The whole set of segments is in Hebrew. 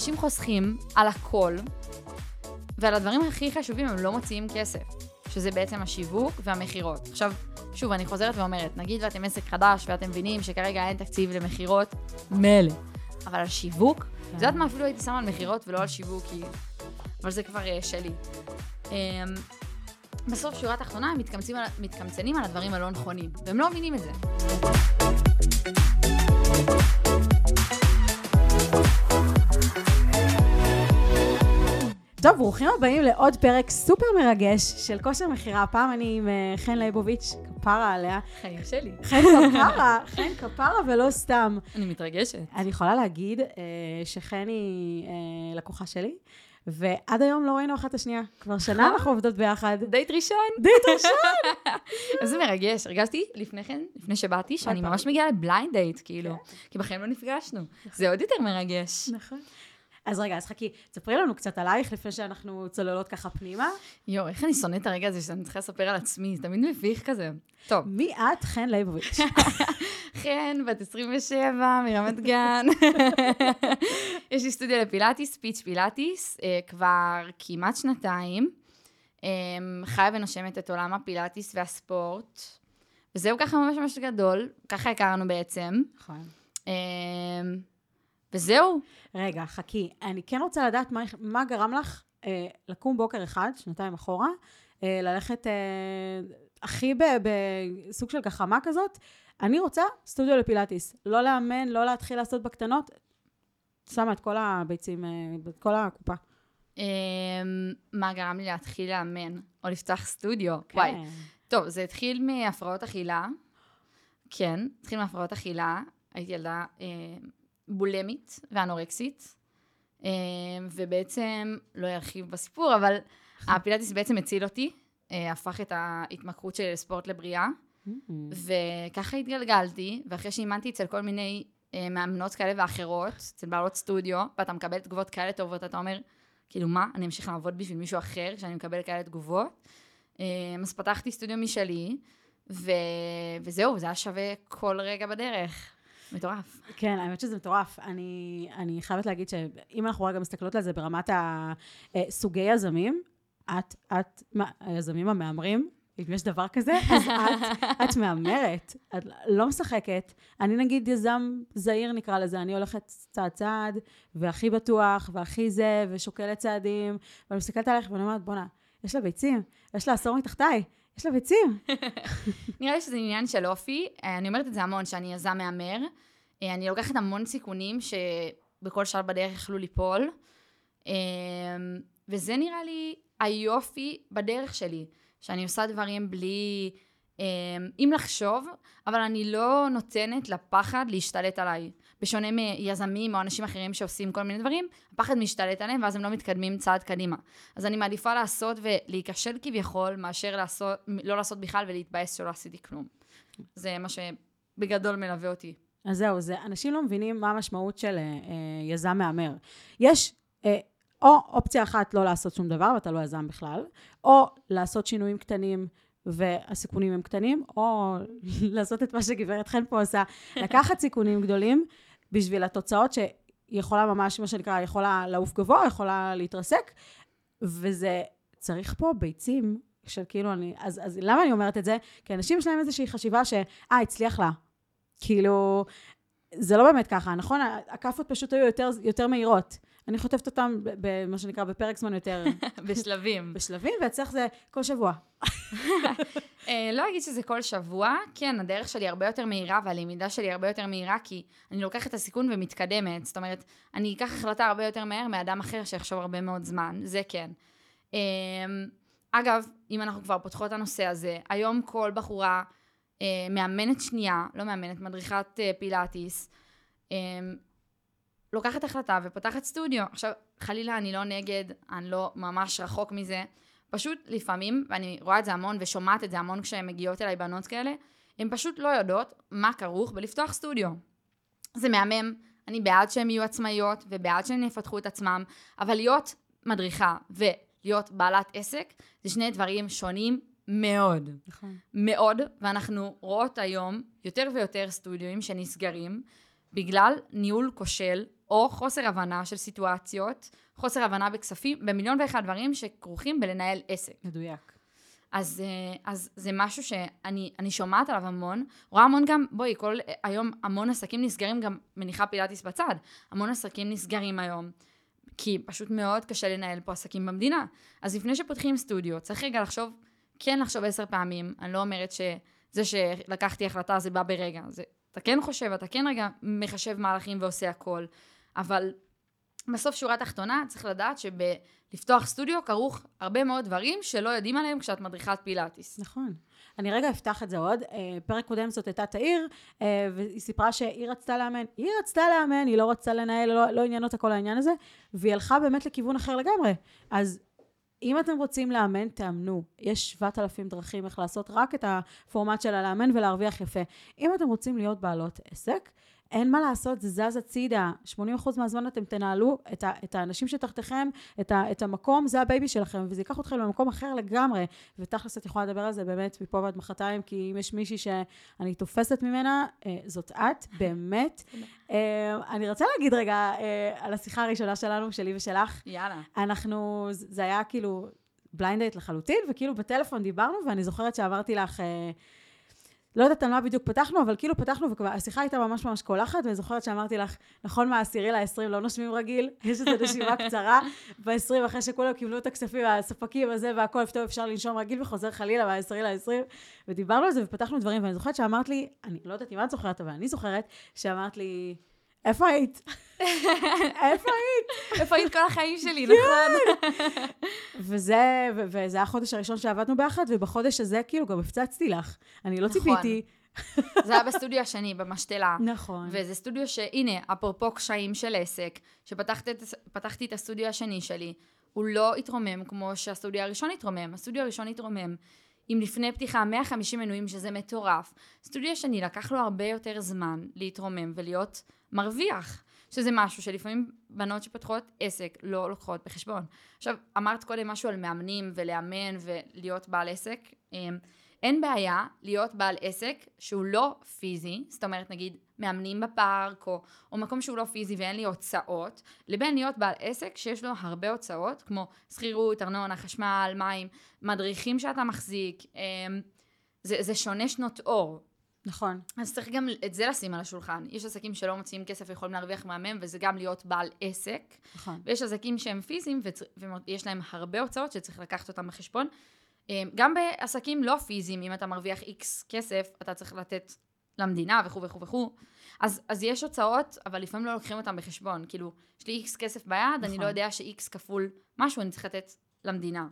אנשים חוסכים על הכל, ועל הדברים הכי חשובים הם לא מוציאים כסף, שזה בעצם השיווק והמכירות. עכשיו, שוב, אני חוזרת ואומרת, נגיד ואתם עסק חדש ואתם מבינים שכרגע אין תקציב למכירות, מילא. אבל על שיווק, את יודעת מה אפילו הייתי שמה על מכירות ולא על שיווק, כי... אבל זה כבר uh, שלי. Um, בסוף, שורה תחתונה, הם מתקמצנים על, מתקמצנים על הדברים הלא נכונים, והם לא מבינים את זה. טוב, ברוכים הבאים לעוד פרק סופר מרגש של כושר מכירה. הפעם אני עם אה, חן ליבוביץ', כפרה עליה. חיים שלי. חן כפרה, חן כפרה ולא סתם. אני מתרגשת. אני יכולה להגיד אה, שחן היא אה, לקוחה שלי, ועד היום לא ראינו אחת את השנייה. כבר שנה אנחנו עובדות ביחד. דייט ראשון. דייט ראשון. איזה מרגש. הרגשתי לפני כן, לפני שבאתי, שאני ממש מגיעה ל blind date, כאילו. כי בחיים לא נפגשנו. זה עוד יותר מרגש. נכון. אז רגע, אז חכי, תספרי לנו קצת עלייך לפני שאנחנו צוללות ככה פנימה. יואו, איך אני שונאת את הרגע הזה שאני צריכה לספר על עצמי, זה תמיד מביך כזה. טוב. מי את? חן ליבוביץ'. חן, בת 27, מרמת גן. יש לי סטודיו לפילאטיס, פיץ' פילאטיס, אה, כבר כמעט שנתיים. אה, חיה ונושמת את עולם הפילאטיס והספורט. וזהו ככה ממש ממש גדול, ככה הכרנו בעצם. נכון. וזהו. רגע, חכי, אני כן רוצה לדעת מה, מה גרם לך אה, לקום בוקר אחד, שנתיים אחורה, אה, ללכת אה, הכי בסוג של גחמה כזאת, אני רוצה סטודיו לפילאטיס. לא לאמן, לא להתחיל לעשות בקטנות, שמה את כל הביצים, אה, את כל הקופה. אה, מה גרם לי להתחיל לאמן, או לפתוח סטודיו? כן. וואי. טוב, זה התחיל מהפרעות אכילה. כן, התחיל מהפרעות אכילה. הייתי ילדה אה, בולמית ואנורקסית, אה, ובעצם, לא ארחיב בסיפור, אבל הפילאטיס בעצם הציל אותי, אה, הפך את ההתמכרות שלי לספורט לבריאה, וככה התגלגלתי, ואחרי שאימנתי אצל כל מיני אה, מאמנות כאלה ואחרות, אצל בעלות סטודיו, ואתה מקבל תגובות כאלה טובות, אתה אומר, כאילו מה, אני אמשיך לעבוד בשביל מישהו אחר, כשאני מקבל כאלה תגובות. אה, אז פתחתי סטודיו משלי, ו... וזהו, זה היה שווה כל רגע בדרך. מטורף. כן, האמת שזה מטורף. אני, אני חייבת להגיד שאם אנחנו רגע מסתכלות על זה ברמת הסוגי יזמים, את, את, מה, היזמים המהמרים, אם יש דבר כזה, אז את, את מהמרת, את לא משחקת. אני נגיד יזם זהיר נקרא לזה, אני הולכת צעד צעד, והכי בטוח, והכי זה, ושוקלת צעדים, ואני מסתכלת עליך ואני אומרת, בואנה, יש לה ביצים, יש לה עשור מתחתיי, יש לה ביצים. נראה לי שזה עניין של אופי. אה, אני אומרת את זה המון, שאני יזם מהמר. אה, אני לוקחת המון סיכונים שבכל שלב בדרך יכלו ליפול. אה, וזה נראה לי היופי בדרך שלי, שאני עושה דברים בלי... אם לחשוב, אבל אני לא נותנת לפחד להשתלט עליי. בשונה מיזמים או אנשים אחרים שעושים כל מיני דברים, הפחד משתלט עליהם ואז הם לא מתקדמים צעד קדימה. אז אני מעדיפה לעשות ולהיכשל כביכול, מאשר לעשות, לא לעשות בכלל ולהתבאס שלא עשיתי כלום. זה מה שבגדול מלווה אותי. אז זהו, זה, אנשים לא מבינים מה המשמעות של אה, יזם מהמר. יש אה, או אופציה אחת לא לעשות שום דבר, ואתה לא יזם בכלל, או לעשות שינויים קטנים והסיכונים הם קטנים, או לעשות את מה שגברת חן פה עושה, לקחת סיכונים גדולים בשביל התוצאות שיכולה ממש, מה שנקרא, יכולה לעוף גבוה, יכולה להתרסק, וזה, צריך פה ביצים של כאילו, אני, אז, אז למה אני אומרת את זה? כי אנשים יש להם איזושהי חשיבה ש, אה, הצליח לה. כאילו, זה לא באמת ככה, נכון? הכאפות פשוט היו יותר, יותר מהירות. אני חוטפת אותם, במה שנקרא, בפרק זמן יותר... בשלבים. בשלבים, ואצלך זה כל שבוע. אה, לא אגיד שזה כל שבוע, כן, הדרך שלי הרבה יותר מהירה, והלמידה שלי הרבה יותר מהירה, כי אני לוקחת את הסיכון ומתקדמת. זאת אומרת, אני אקח החלטה הרבה יותר מהר מאדם אחר שיחשוב הרבה מאוד זמן, זה כן. אמ, אגב, אם אנחנו כבר פותחות את הנושא הזה, היום כל בחורה אה, מאמנת שנייה, לא מאמנת, מדריכת אה, פילאטיס, אמ, לוקחת החלטה ופותחת סטודיו. עכשיו, חלילה, אני לא נגד, אני לא ממש רחוק מזה. פשוט לפעמים, ואני רואה את זה המון ושומעת את זה המון כשהן מגיעות אליי בנות כאלה, הן פשוט לא יודעות מה כרוך בלפתוח סטודיו. זה מהמם, אני בעד שהן יהיו עצמאיות ובעד שהן יפתחו את עצמם, אבל להיות מדריכה ולהיות בעלת עסק זה שני דברים שונים מאוד. נכון. מאוד, ואנחנו רואות היום יותר ויותר סטודיואים שנסגרים בגלל ניהול כושל או חוסר הבנה של סיטואציות, חוסר הבנה בכספים, במיליון ואחד דברים שכרוכים בלנהל עסק. מדויק. אז, אה, אז זה משהו שאני אני שומעת עליו המון, רואה המון גם, בואי, כל, היום המון עסקים נסגרים, גם מניחה פילאטיס בצד, המון עסקים נסגרים היום, כי פשוט מאוד קשה לנהל פה עסקים במדינה. אז לפני שפותחים סטודיו, צריך רגע לחשוב, כן לחשוב עשר פעמים, אני לא אומרת שזה שלקחתי החלטה זה בא ברגע, זה, אתה כן חושב, אתה כן רגע מחשב מהלכים ועושה הכל, אבל בסוף שורה תחתונה, צריך לדעת שבלפתוח סטודיו כרוך הרבה מאוד דברים שלא יודעים עליהם כשאת מדריכת פילאטיס. נכון. אני רגע אפתח את זה עוד. אה, פרק קודם זאת הייתה תאיר, אה, והיא סיפרה שהיא רצתה לאמן. היא רצתה לאמן, היא לא רצתה לנהל, לא, לא עניין אותה כל העניין הזה, והיא הלכה באמת לכיוון אחר לגמרי. אז אם אתם רוצים לאמן, תאמנו. יש 7,000 דרכים איך לעשות רק את הפורמט של הלאמן ולהרוויח יפה. אם אתם רוצים להיות בעלות עסק, אין מה לעשות, זה זז הצידה. 80% מהזמן אתם תנהלו את, ה, את האנשים שתחתיכם, את, ה, את המקום, זה ה baby שלכם, וזה ייקח אתכם למקום אחר לגמרי. ותכלס את יכולה לדבר על זה באמת מפה ועד מחרתיים, כי אם יש מישהי שאני תופסת ממנה, אה, זאת את, באמת. אה, אני רוצה להגיד רגע אה, על השיחה הראשונה שלנו, שלי ושלך. יאללה. אנחנו, זה היה כאילו blind date לחלוטין, וכאילו בטלפון דיברנו, ואני זוכרת שאמרתי לך... לא יודעת על מה בדיוק פתחנו, אבל כאילו פתחנו וכבר השיחה הייתה ממש ממש קולחת, ואני זוכרת שאמרתי לך, נכון מהעשירי לעשרים לא נושמים רגיל, יש איזו נשימה קצרה, בעשרים אחרי שכולם קיבלו את הכספים, הספקים הזה והכל, פתאום אפשר לנשום רגיל וחוזר חלילה מהעשירי לעשרים, ודיברנו על זה ופתחנו דברים, ואני זוכרת שאמרת לי, אני לא יודעת אם את זוכרת, אבל אני זוכרת, שאמרת לי, איפה היית? איפה היית? איפה היית כל החיים שלי, נכון? וזה, וזה היה החודש הראשון שעבדנו ביחד, ובחודש הזה כאילו גם הפצצתי לך. אני לא נכון. ציפיתי. זה היה בסטודיו השני, במשתלה. נכון. וזה סטודיו שהנה, אפרופו קשיים של עסק, שפתחתי את הסטודיו השני שלי, הוא לא התרומם כמו שהסטודיו הראשון התרומם. הסטודיו הראשון התרומם עם לפני פתיחה 150 מנויים, שזה מטורף. סטודיו השני לקח לו הרבה יותר זמן להתרומם ולהיות מרוויח. שזה משהו שלפעמים בנות שפתחות עסק לא לוקחות בחשבון. עכשיו, אמרת קודם משהו על מאמנים ולאמן ולהיות בעל עסק. אמ, אין בעיה להיות בעל עסק שהוא לא פיזי, זאת אומרת נגיד מאמנים בפארק או, או מקום שהוא לא פיזי ואין לי הוצאות, לבין להיות בעל עסק שיש לו הרבה הוצאות כמו שכירות, ארנונה, חשמל, מים, מדריכים שאתה מחזיק, אמ, זה, זה שונה שנות אור. נכון. אז צריך גם את זה לשים על השולחן. יש עסקים שלא מוציאים כסף ויכולים להרוויח מהמם, וזה גם להיות בעל עסק. נכון. ויש עסקים שהם פיזיים ויש להם הרבה הוצאות שצריך לקחת אותם בחשבון. אמ, גם בעסקים לא פיזיים, אם אתה מרוויח איקס כסף, אתה צריך לתת למדינה וכו' וכו' וכו'. אז, אז יש הוצאות, אבל לפעמים לא לוקחים אותם בחשבון. כאילו, יש לי איקס כסף ביד, נכון. אני לא יודע שאיקס כפול משהו, אני צריך לתת למדינה.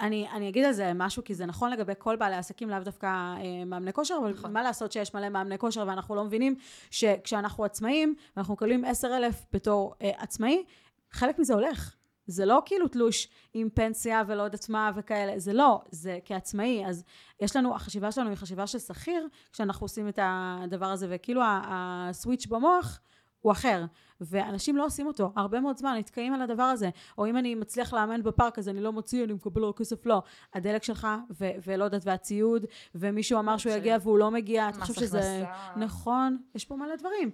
אני, אני אגיד על זה משהו, כי זה נכון לגבי כל בעלי עסקים, לאו דווקא אה, מאמני כושר, אבל נכון. מה לעשות שיש מלא מאמני כושר ואנחנו לא מבינים שכשאנחנו עצמאים, ואנחנו מקבלים עשר אלף בתור אה, עצמאי, חלק מזה הולך. זה לא כאילו תלוש עם פנסיה ולא יודעת מה וכאלה, זה לא, זה כעצמאי. אז יש לנו, החשיבה שלנו היא חשיבה של שכיר, כשאנחנו עושים את הדבר הזה, וכאילו הסוויץ' במוח הוא אחר. ואנשים לא עושים אותו הרבה מאוד זמן, נתקעים על הדבר הזה. או אם אני מצליח לאמן בפארק אז אני לא מוציא, אני מקבל עוד כסף, לא. הדלק שלך, ו- ולא יודעת, והציוד, ומישהו אמר שהוא יגיע והוא לא מגיע, אתה חושב שזה... נכון, יש פה מלא דברים.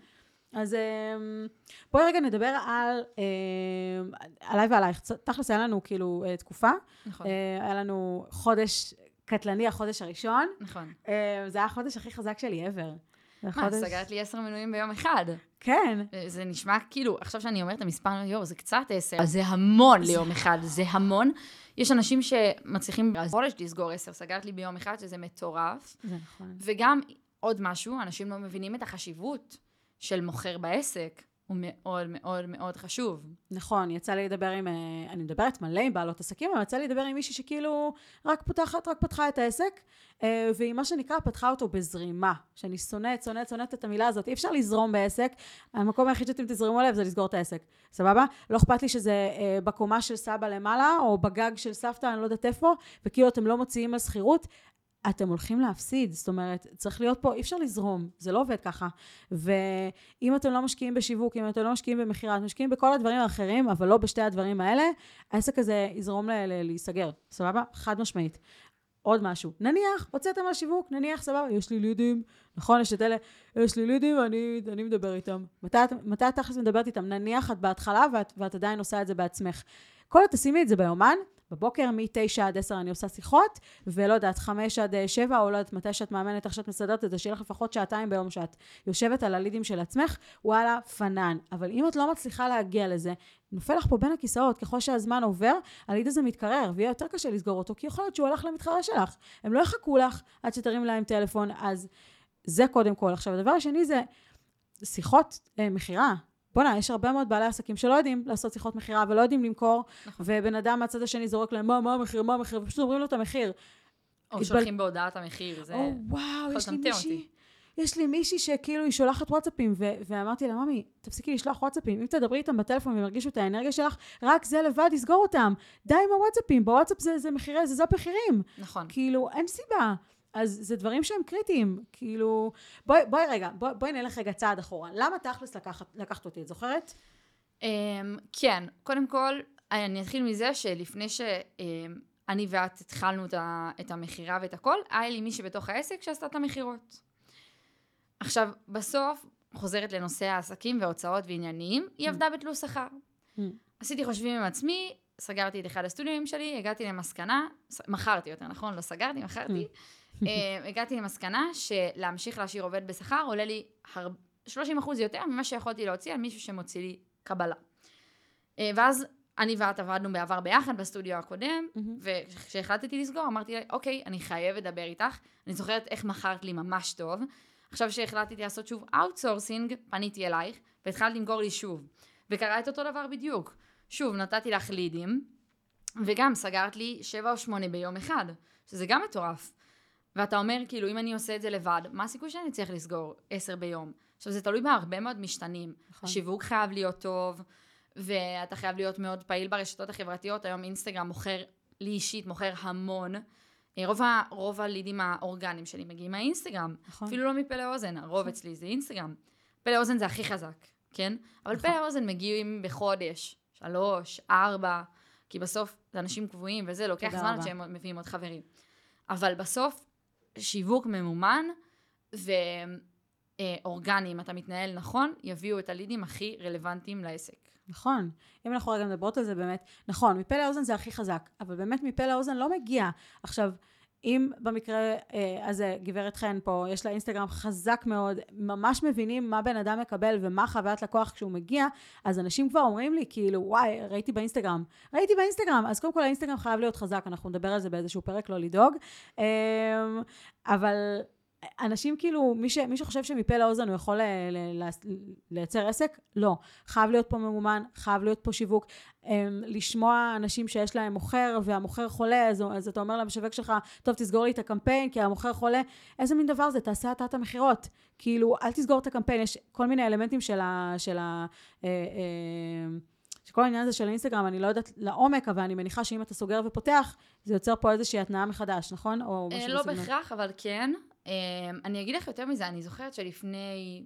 אז אמ, בואי רגע נדבר על, אמ, עליי ועלייך. תכלס היה לנו כאילו אה, תקופה. נכון. אה, היה לנו חודש קטלני, החודש הראשון. נכון. אה, זה היה החודש הכי חזק שלי ever. מה, סגרת לי עשר מנויים ביום אחד. כן. זה נשמע כאילו, עכשיו שאני אומרת את המספר, יואו, זה קצת עשר. זה המון ליום אחד, זה המון. יש אנשים שמצליחים בחודש לסגור עשר, סגרת לי ביום אחד, שזה מטורף. זה נכון. וגם עוד משהו, אנשים לא מבינים את החשיבות של מוכר בעסק. הוא מאוד מאוד מאוד חשוב. נכון, יצא לי לדבר עם, אה, אני מדברת מלא עם בעלות עסקים, אבל יצא לי לדבר עם מישהי שכאילו רק פותחת, רק פתחה את העסק, אה, והיא מה שנקרא פתחה אותו בזרימה, שאני שונאת, שונאת, שונאת את המילה הזאת, אי אפשר לזרום בעסק, המקום היחיד שאתם תזרמו עליו זה לסגור את העסק, סבבה? לא אכפת לי שזה אה, בקומה של סבא למעלה, או בגג של סבתא, אני לא יודעת איפה, וכאילו אתם לא מוציאים על שכירות, אתם הולכים להפסיד, זאת אומרת, צריך להיות פה, אי אפשר לזרום, זה לא עובד ככה. ואם אתם לא משקיעים בשיווק, אם אתם לא משקיעים במכירה, אתם משקיעים בכל הדברים האחרים, אבל לא בשתי הדברים האלה, העסק הזה יזרום להיסגר, סבבה? חד משמעית. עוד משהו. נניח, הוצאתם מהשיווק, נניח, סבבה, יש לי לידים, נכון, יש את אלה, יש לי לידים, אני, אני מדבר איתם. מתי, מתי את תכלס מדברת איתם? נניח את בהתחלה ואת, ואת עדיין עושה את זה בעצמך. כל עוד תשימי את זה ביומן, בבוקר מ-9 עד 10 אני עושה שיחות, ולא יודעת, 5 עד 7, או לא יודעת, מתי שאת מאמנת, איך שאת מסדרת את זה, שיהיה לך לפחות שעתיים ביום שאת יושבת על הלידים של עצמך, וואלה, פנן. אבל אם את לא מצליחה להגיע לזה, נופל לך פה בין הכיסאות, ככל שהזמן עובר, הליד הזה מתקרר, ויהיה יותר קשה לסגור אותו, כי יכול להיות שהוא הלך למתחרה שלך. הם לא יחכו לך עד שתרים להם טלפון, אז זה קודם כל. עכשיו, הדבר השני זה שיחות אה, מכירה. בואנה, יש הרבה מאוד בעלי עסקים שלא יודעים לעשות שיחות מכירה ולא יודעים למכור, נכון. ובן אדם מהצד השני זורק להם, מה, מה המחיר, מה המחיר, ופשוט אומרים לו את המחיר. או שולחים בהודעת המחיר, זה... או, וואו, יש לי מישהי... יש לי מישהי שכאילו היא שולחת וואטסאפים, ו- ואמרתי לה, ממי, תפסיקי לשלוח וואטסאפים, אם תדברי איתם בטלפון והם ירגישו את האנרגיה שלך, רק זה לבד יסגור אותם. די עם הוואטסאפים, בוואטסאפ זה, זה מחירי, זה זו מחירים. נכון. כאילו, אין סיבה. אז זה דברים שהם קריטיים, כאילו... בואי, בואי רגע, בואי, בואי נלך רגע צעד אחורה. למה תכלס לקחת, לקחת אותי, את זוכרת? Um, כן, קודם כל, אני אתחיל מזה שלפני שאני ואת התחלנו את המכירה ואת הכל, היה לי מישהי בתוך העסק שעשתה את המכירות. עכשיו, בסוף, חוזרת לנושא העסקים וההוצאות ועניינים, היא mm. עבדה בתלוש שכר. Mm. עשיתי חושבים עם עצמי, סגרתי את אחד הסטודיואים שלי, הגעתי למסקנה, מכרתי יותר, נכון? לא סגרתי, מכרתי. אה, הגעתי למסקנה שלהמשיך להשאיר עובד בשכר עולה לי 30 אחוז יותר ממה שיכולתי להוציא על מישהו שמוציא לי קבלה. אה, ואז אני ואת עבדנו בעבר ביחד בסטודיו הקודם, וכשהחלטתי לסגור אמרתי לה, אוקיי, אני חייבת לדבר איתך, אני זוכרת איך מכרת לי ממש טוב. עכשיו שהחלטתי לעשות שוב outsourcing, פניתי אלייך, והתחלת למכור לי שוב. וקרה את אותו דבר בדיוק. שוב, נתתי לך לידים, וגם סגרת לי 7 או 8 ביום אחד, שזה גם מטורף. ואתה אומר, כאילו, אם אני עושה את זה לבד, מה הסיכוי שאני צריך לסגור עשר ביום? עכשיו, זה תלוי בהרבה מאוד משתנים. נכון. שיווק חייב להיות טוב, ואתה חייב להיות מאוד פעיל ברשתות החברתיות. היום אינסטגרם מוכר, לי אישית, מוכר המון. אה, רוב, ה, רוב הלידים האורגניים שלי מגיעים מהאינסטגרם. נכון. אפילו לא מפה לאוזן, הרוב נכון. אצלי זה אינסטגרם. פה לאוזן זה הכי חזק, כן? אבל נכון. פה לאוזן מגיעים בחודש, שלוש, ארבע, כי בסוף זה אנשים קבועים וזה, לוקח זמן עד שהם מביאים עוד חברים. אבל בסוף שיווק ממומן ואורגני, אם אתה מתנהל נכון, יביאו את הלידים הכי רלוונטיים לעסק. נכון. אם אנחנו רגע מדברות על זה באמת, נכון, מפה לאוזן זה הכי חזק, אבל באמת מפה לאוזן לא מגיע. עכשיו, אם במקרה אה, הזה גברת חן פה, יש לה אינסטגרם חזק מאוד, ממש מבינים מה בן אדם מקבל ומה חוויית לקוח כשהוא מגיע, אז אנשים כבר אומרים לי, כאילו, וואי, ראיתי באינסטגרם. ראיתי באינסטגרם, אז קודם כל האינסטגרם חייב להיות חזק, אנחנו נדבר על זה באיזשהו פרק, לא לדאוג. אמ, אבל אנשים כאילו, מי, ש, מי שחושב שמפה לאוזן הוא יכול ל, ל, ל, לייצר עסק, לא. חייב להיות פה ממומן, חייב להיות פה שיווק. הם, לשמוע אנשים שיש להם מוכר והמוכר חולה, אז, אז אתה אומר למשווק שלך, טוב, תסגור לי את הקמפיין, כי המוכר חולה. איזה מין דבר זה? תעשה אתה את המכירות. כאילו, אל תסגור את הקמפיין, יש כל מיני אלמנטים של ה... של ה אה, אה, שכל העניין הזה של אינסטגרם, אני לא יודעת לעומק, אבל אני מניחה שאם אתה סוגר ופותח, זה יוצר פה איזושהי התנאה מחדש, נכון? או אה, לא בהכרח, אבל כן. אמ, אני אגיד לך יותר מזה, אני זוכרת שלפני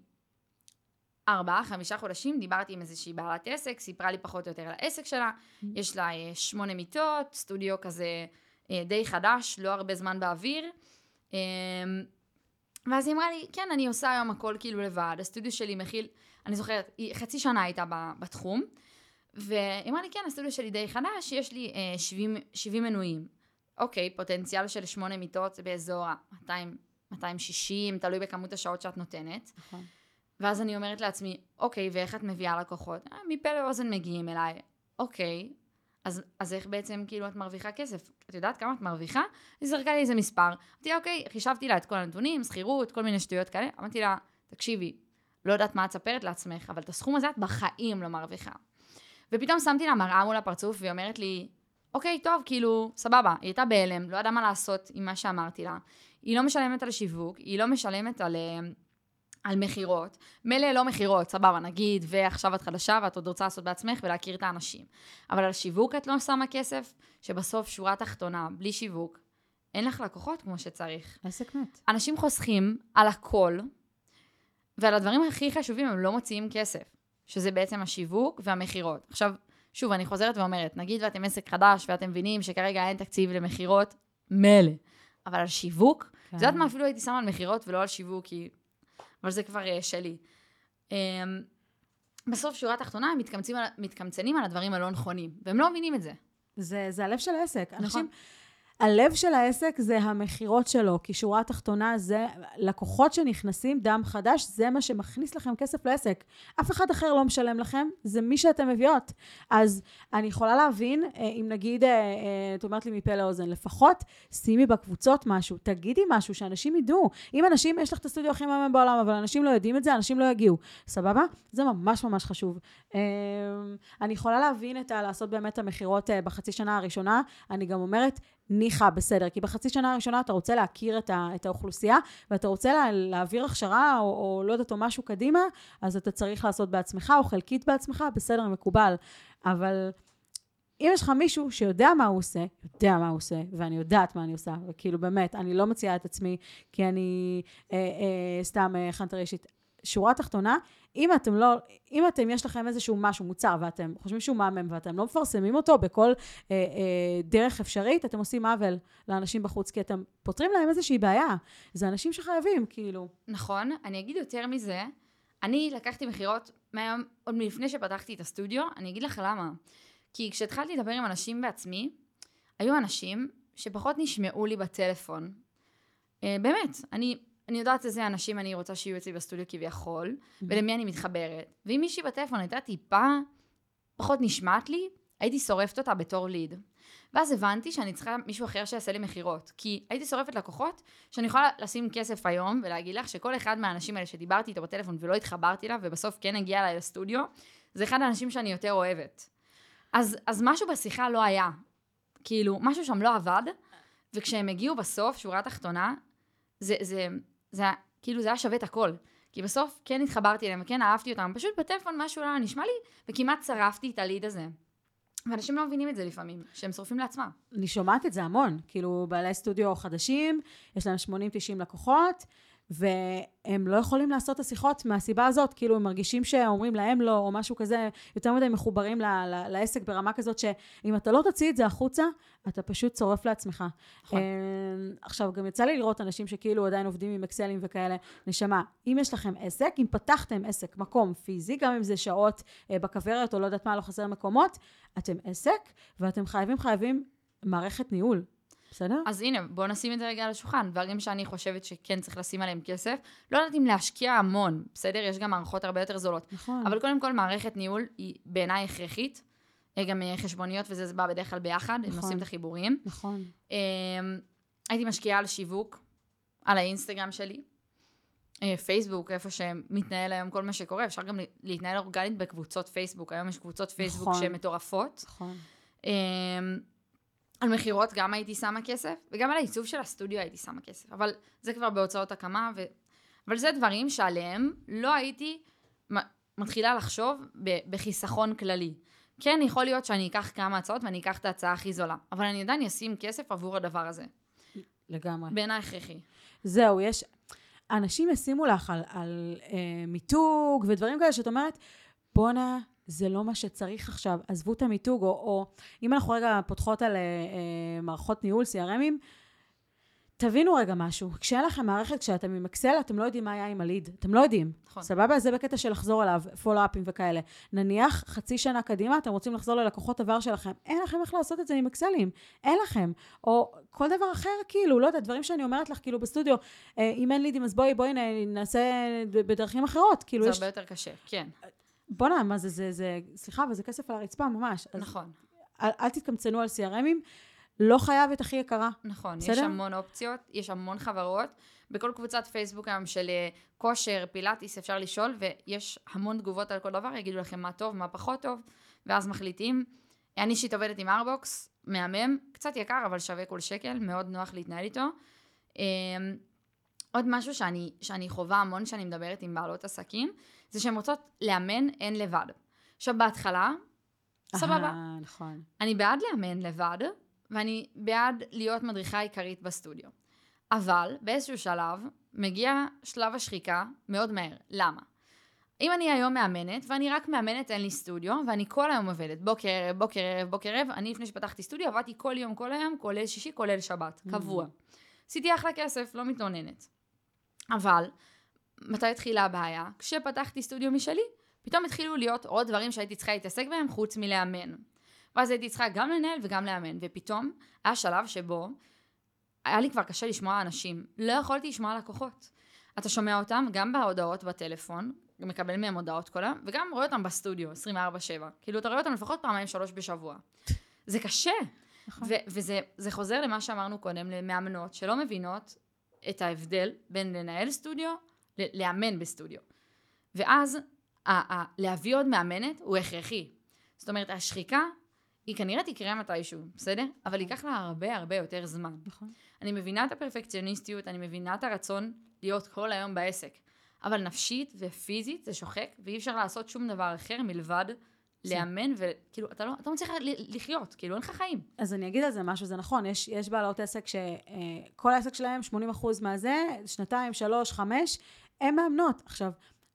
ארבעה, חמישה חודשים דיברתי עם איזושהי בעלת עסק, סיפרה לי פחות או יותר על העסק שלה, mm-hmm. יש לה אה, שמונה מיטות, סטודיו כזה אה, די חדש, לא הרבה זמן באוויר. אמ, ואז היא אמרה לי, כן, אני עושה היום הכל כאילו לבד, הסטודיו שלי מכיל, אני זוכרת, היא חצי שנה הייתה בתחום, והיא אמרה לי, כן, הסטודיו שלי די חדש, יש לי 70, 70 מנויים. אוקיי, פוטנציאל של שמונה מיטות באזור ה-200 260, תלוי בכמות השעות שאת נותנת. נכון. ואז אני אומרת לעצמי, אוקיי, ואיך את מביאה לקוחות? אה, מפה לאוזן מגיעים אליי. אוקיי, אז, אז איך בעצם כאילו את מרוויחה כסף? את יודעת כמה את מרוויחה? היא זרקה לי איזה מספר. אמרתי לה, אוקיי, חישבתי לה את כל הנתונים, שכירות, כל מיני שטויות כאלה. אמרתי לה, תקשיבי, לא יודעת מה את ספרת לעצמך, אבל את הסכום הזה את בחיים לא מרוויחה. ופתאום שמתי לה מראה מול הפרצוף, והיא אומרת לי, אוקיי, טוב, כאילו, סבבה. היא הייתה בהלם, לא ידעה מה לעשות עם מה שאמרתי לה. היא לא משלמת על שיווק, היא לא משלמת על, אה, על מכירות. מילא לא מכירות, סבבה, נגיד, ועכשיו את חדשה ואת עוד רוצה לעשות בעצמך ולהכיר את האנשים. אבל על שיווק את לא שמה כסף, שבסוף, שורה תחתונה, בלי שיווק, אין לך לקוחות כמו שצריך. עסק מת. אנשים חוסכים על הכל, ועל הדברים הכי חשובים הם לא מוציאים כסף, שזה בעצם השיווק והמכירות. עכשיו, שוב, אני חוזרת ואומרת, נגיד ואתם עסק חדש ואתם מבינים שכרגע אין תקציב למכירות, מילא. אבל על שיווק, כן. את יודעת מה, אפילו הייתי שמה על מכירות ולא על שיווק, כי... אבל זה כבר אה, שלי. אמ, בסוף, שורה תחתונה, הם מתקמצנים על, מתקמצנים על הדברים הלא נכונים, והם לא מבינים את זה. זה, זה הלב של העסק. נכון. אנשים, הלב של העסק זה המכירות שלו, כי שורה תחתונה זה לקוחות שנכנסים, דם חדש, זה מה שמכניס לכם כסף לעסק. אף אחד אחר לא משלם לכם, זה מי שאתם מביאות. אז אני יכולה להבין, אה, אם נגיד, אה, אה, את אומרת לי מפה לאוזן, לפחות שימי בקבוצות משהו, תגידי משהו, שאנשים ידעו. אם אנשים, יש לך את הסטודיו הכי מהמם בעולם, אבל אנשים לא יודעים את זה, אנשים לא יגיעו. סבבה? זה ממש ממש חשוב. אה, אני יכולה להבין את ה... לעשות באמת את המכירות בחצי שנה הראשונה. אני גם אומרת, ניחא, בסדר. כי בחצי שנה הראשונה אתה רוצה להכיר את, ה, את האוכלוסייה, ואתה רוצה לה, להעביר הכשרה, או, או לא יודעת, או משהו קדימה, אז אתה צריך לעשות בעצמך, או חלקית בעצמך, בסדר, מקובל. אבל אם יש לך מישהו שיודע מה הוא עושה, יודע מה הוא עושה, ואני יודעת מה אני עושה, וכאילו באמת, אני לא מציעה את עצמי, כי אני אה, אה, סתם אה, חנטר אישית. שורה תחתונה, אם אתם לא, אם אתם, יש לכם איזשהו משהו, מוצר, ואתם חושבים שהוא מהמם, ואתם לא מפרסמים אותו בכל אה, אה, דרך אפשרית, אתם עושים עוול לאנשים בחוץ, כי אתם פותרים להם איזושהי בעיה. זה אנשים שחייבים, כאילו. נכון, אני אגיד יותר מזה, אני לקחתי מכירות מהיום, עוד מלפני שפתחתי את הסטודיו, אני אגיד לך למה. כי כשהתחלתי לדבר עם אנשים בעצמי, היו אנשים שפחות נשמעו לי בטלפון. אה, באמת, אני, אני יודעת איזה אנשים אני רוצה שיהיו אצלי בסטודיו כביכול, ולמי אני מתחברת. ואם מישהי בטלפון הייתה טיפה פחות נשמעת לי, הייתי שורפת אותה בתור ליד. ואז הבנתי שאני צריכה מישהו אחר שיעשה לי מכירות. כי הייתי שורפת לקוחות שאני יכולה לשים כסף היום ולהגיד לך שכל אחד מהאנשים האלה שדיברתי איתו בטלפון ולא התחברתי אליו ובסוף כן הגיע אליי לסטודיו, זה אחד האנשים שאני יותר אוהבת. אז, אז משהו בשיחה לא היה. כאילו, משהו שם לא עבד, וכשהם הגיעו בסוף, שורה תחתונה, זה, זה, זה, היה- כאילו זה היה שווה את הכל. כי בסוף כן התחברתי אליהם וכן אהבתי אותם, פשוט בטלפון משהו לא נשמע לי, וכמעט שרפתי את הליד הזה. ואנשים לא מבינים את זה לפעמים, שהם שורפים לעצמם. אני שומעת את זה המון, כאילו בעלי סטודיו חדשים, יש להם 80-90 לקוחות, והם לא יכולים לעשות את השיחות מהסיבה הזאת, כאילו הם מרגישים שאומרים להם לא, או משהו כזה, יותר מדי מחוברים ל- ל- לעסק ברמה כזאת, שאם אתה לא תוציא את זה החוצה, אתה פשוט שורף לעצמך. נכון. אה, עכשיו, גם יצא לי לראות אנשים שכאילו עדיין עובדים עם אקסלים וכאלה. נשמה, אם יש לכם עסק, אם פתחתם עסק, מקום פיזי, גם אם זה שעות אה, בכוורת, או לא יודעת מה, לא חסר מקומות, אתם עסק, ואתם חייבים, חייבים מערכת ניהול. בסדר? אז הנה, בואו נשים את זה רגע על השולחן. דברים שאני חושבת שכן צריך לשים עליהם כסף. לא יודעת אם להשקיע המון, בסדר? יש גם מערכות הרבה יותר זולות. נכון. אבל קודם כל, מערכת ניהול היא בעיניי הכרחית. אה, גם אה, חשבוניות וזה, זה בא בדרך כלל ביחד, הם נכון. עושים את החיבורים. נכון. אמ, הייתי משקיעה על שיווק, על האינסטגרם שלי, אה, פייסבוק, איפה שמתנהל היום כל מה שקורה, אפשר גם להתנהל אורגנית בקבוצות פייסבוק, היום יש קבוצות פייסבוק נכון. שהן מטורפות. נכון. על מכירות גם הייתי שמה כסף, וגם על העיצוב של הסטודיו הייתי שמה כסף, אבל זה כבר בהוצאות הקמה, ו... אבל זה דברים שעליהם לא הייתי מתחילה לחשוב בחיסכון כללי. כן, יכול להיות שאני אקח כמה הצעות ואני אקח את ההצעה הכי זולה, אבל אני עדיין אשים כסף עבור הדבר הזה. לגמרי. בעיניי הכרחי. זהו, יש... אנשים ישימו לך על, על אה, מיתוג ודברים כאלה שאת אומרת, בואנה, זה לא מה שצריך עכשיו, עזבו את המיתוג, או, או אם אנחנו רגע פותחות על אה, אה, מערכות ניהול, CRMים, תבינו רגע משהו, כשאין לכם מערכת, כשאתם עם אקסל, אתם לא יודעים מה היה עם הליד, אתם לא יודעים. נכון. סבבה? זה בקטע של לחזור אליו, פולו-אפים וכאלה. נניח חצי שנה קדימה, אתם רוצים לחזור ללקוחות עבר שלכם, אין לכם איך לעשות את זה עם אקסלים, אין לכם. או כל דבר אחר, כאילו, לא יודעת, דברים שאני אומרת לך, כאילו, בסטודיו, אה, אם אין לידים, אז בואי, בואי נעשה בדרכים אחרות. כאילו, זה יש... הרבה יותר קשה, כן, בואנה, מה זה, זה, זה, סליחה, אבל זה כסף על הרצפה ממש. נכון, אל, אל תתקמצנו על CRMים, לא חייב את הכי יקרה. נכון. יש בסדר? המון אופציות, יש המון חברות. בכל קבוצת פייסבוק היום של אה, כושר, פילאטיס, אפשר לשאול, ויש המון תגובות על כל דבר, יגידו לכם מה טוב, מה פחות טוב, ואז מחליטים. אני אישית עובדת עם ארבוקס, מהמם, קצת יקר, אבל שווה כל שקל, מאוד נוח להתנהל איתו. אמ, עוד משהו שאני, שאני חווה המון כשאני מדברת עם בעלות עסקים, זה שהן רוצות לאמן הן לבד. עכשיו, בהתחלה, סבבה, אה, נכון. אני בעד לאמן לבד, ואני בעד להיות מדריכה עיקרית בסטודיו. אבל באיזשהו שלב מגיע שלב השחיקה מאוד מהר. למה? אם אני היום מאמנת, ואני רק מאמנת, אין לי סטודיו, ואני כל היום עובדת, בוקר ערב, בוקר ערב, בוקר ערב, אני לפני שפתחתי סטודיו עבדתי כל יום, כל היום, כולל שישי, כולל שבת, קבוע. עשיתי אחלה כסף, לא מתלוננת. אבל, מתי התחילה הבעיה? כשפתחתי סטודיו משלי, פתאום התחילו להיות עוד דברים שהייתי צריכה להתעסק בהם חוץ מלאמן. ואז הייתי צריכה גם לנהל וגם לאמן, ופתאום היה שלב שבו היה לי כבר קשה לשמוע אנשים, לא יכולתי לשמוע לקוחות. אתה שומע אותם גם בהודעות בטלפון, מקבל מהם הודעות כל היום, וגם רואה אותם בסטודיו, 24-7. כאילו, אתה רואה אותם לפחות פעמיים שלוש בשבוע. זה קשה. נכון. וזה חוזר למה שאמרנו קודם, למאמנות שלא מבינות את ההבדל בין לנהל סטודיו לאמן בסטודיו. ואז ה- ה- להביא עוד מאמנת הוא הכרחי. זאת אומרת, השחיקה היא כנראה תקרה מתישהו, בסדר? אבל ייקח לה הרבה הרבה יותר זמן. נכון. אני מבינה את הפרפקציוניסטיות, אני מבינה את הרצון להיות כל היום בעסק. אבל נפשית ופיזית זה שוחק, ואי אפשר לעשות שום דבר אחר מלבד לאמן, וכאילו, אתה לא, אתה לא מצליח לחיות, כאילו, אין לך חיים. אז אני אגיד על זה משהו, זה נכון, יש, יש בעלות עסק שכל העסק שלהם, 80% מהזה, שנתיים, שלוש, חמש, הן מאמנות. עכשיו,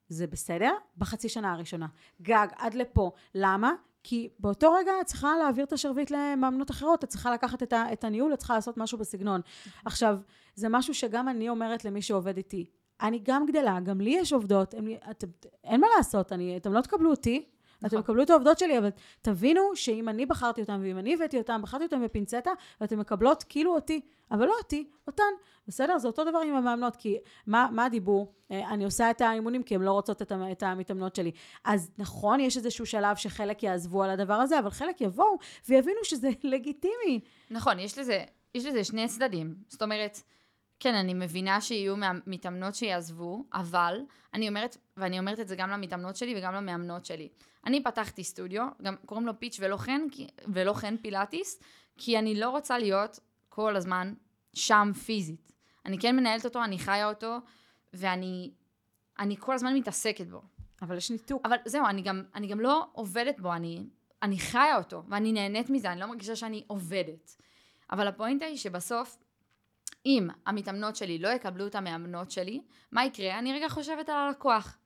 זה בסדר בחצי שנה הראשונה. גג, עד לפה. למה? כי באותו רגע את צריכה להעביר את השרביט למאמנות אחרות, את צריכה לקחת את, ה, את הניהול, את צריכה לעשות משהו בסגנון. עכשיו, זה משהו שגם אני אומרת למי שעובד איתי. אני גם גדלה, גם לי יש עובדות, הם, את, אין מה לעשות, אני, אתם לא תקבלו אותי, אתם נכון. תקבלו את העובדות שלי, אבל תבינו שאם אני בחרתי אותם ואם אני הבאתי אותם, בחרתי אותם בפינצטה, ואתן מקבלות כאילו אותי, אבל לא אותי, אותן. בסדר? זה אותו דבר עם המאמנות, כי מה, מה הדיבור? אה, אני עושה את האימונים כי הן לא רוצות את המתאמנות שלי. אז נכון, יש איזשהו שלב שחלק יעזבו על הדבר הזה, אבל חלק יבואו ויבינו שזה לגיטימי. נכון, יש לזה, יש לזה שני צדדים. זאת אומרת, כן, אני מבינה שיהיו מתאמנות שיעזבו, אבל אני אומרת, ואני אומרת את זה גם למתאמנות שלי וגם למאמנות שלי. אני פתחתי סטודיו, גם קוראים לו פיץ' ולא חן, ולא חן פילאטיס, כי אני לא רוצה להיות כל הזמן שם פיזית. אני כן מנהלת אותו, אני חיה אותו, ואני אני כל הזמן מתעסקת בו. אבל יש ניתוק. אבל זהו, אני גם, אני גם לא עובדת בו, אני, אני חיה אותו, ואני נהנית מזה, אני לא מרגישה שאני עובדת. אבל הפואנטה היא שבסוף, אם המתאמנות שלי לא יקבלו את המאמנות שלי, מה יקרה? אני רגע חושבת על הלקוח.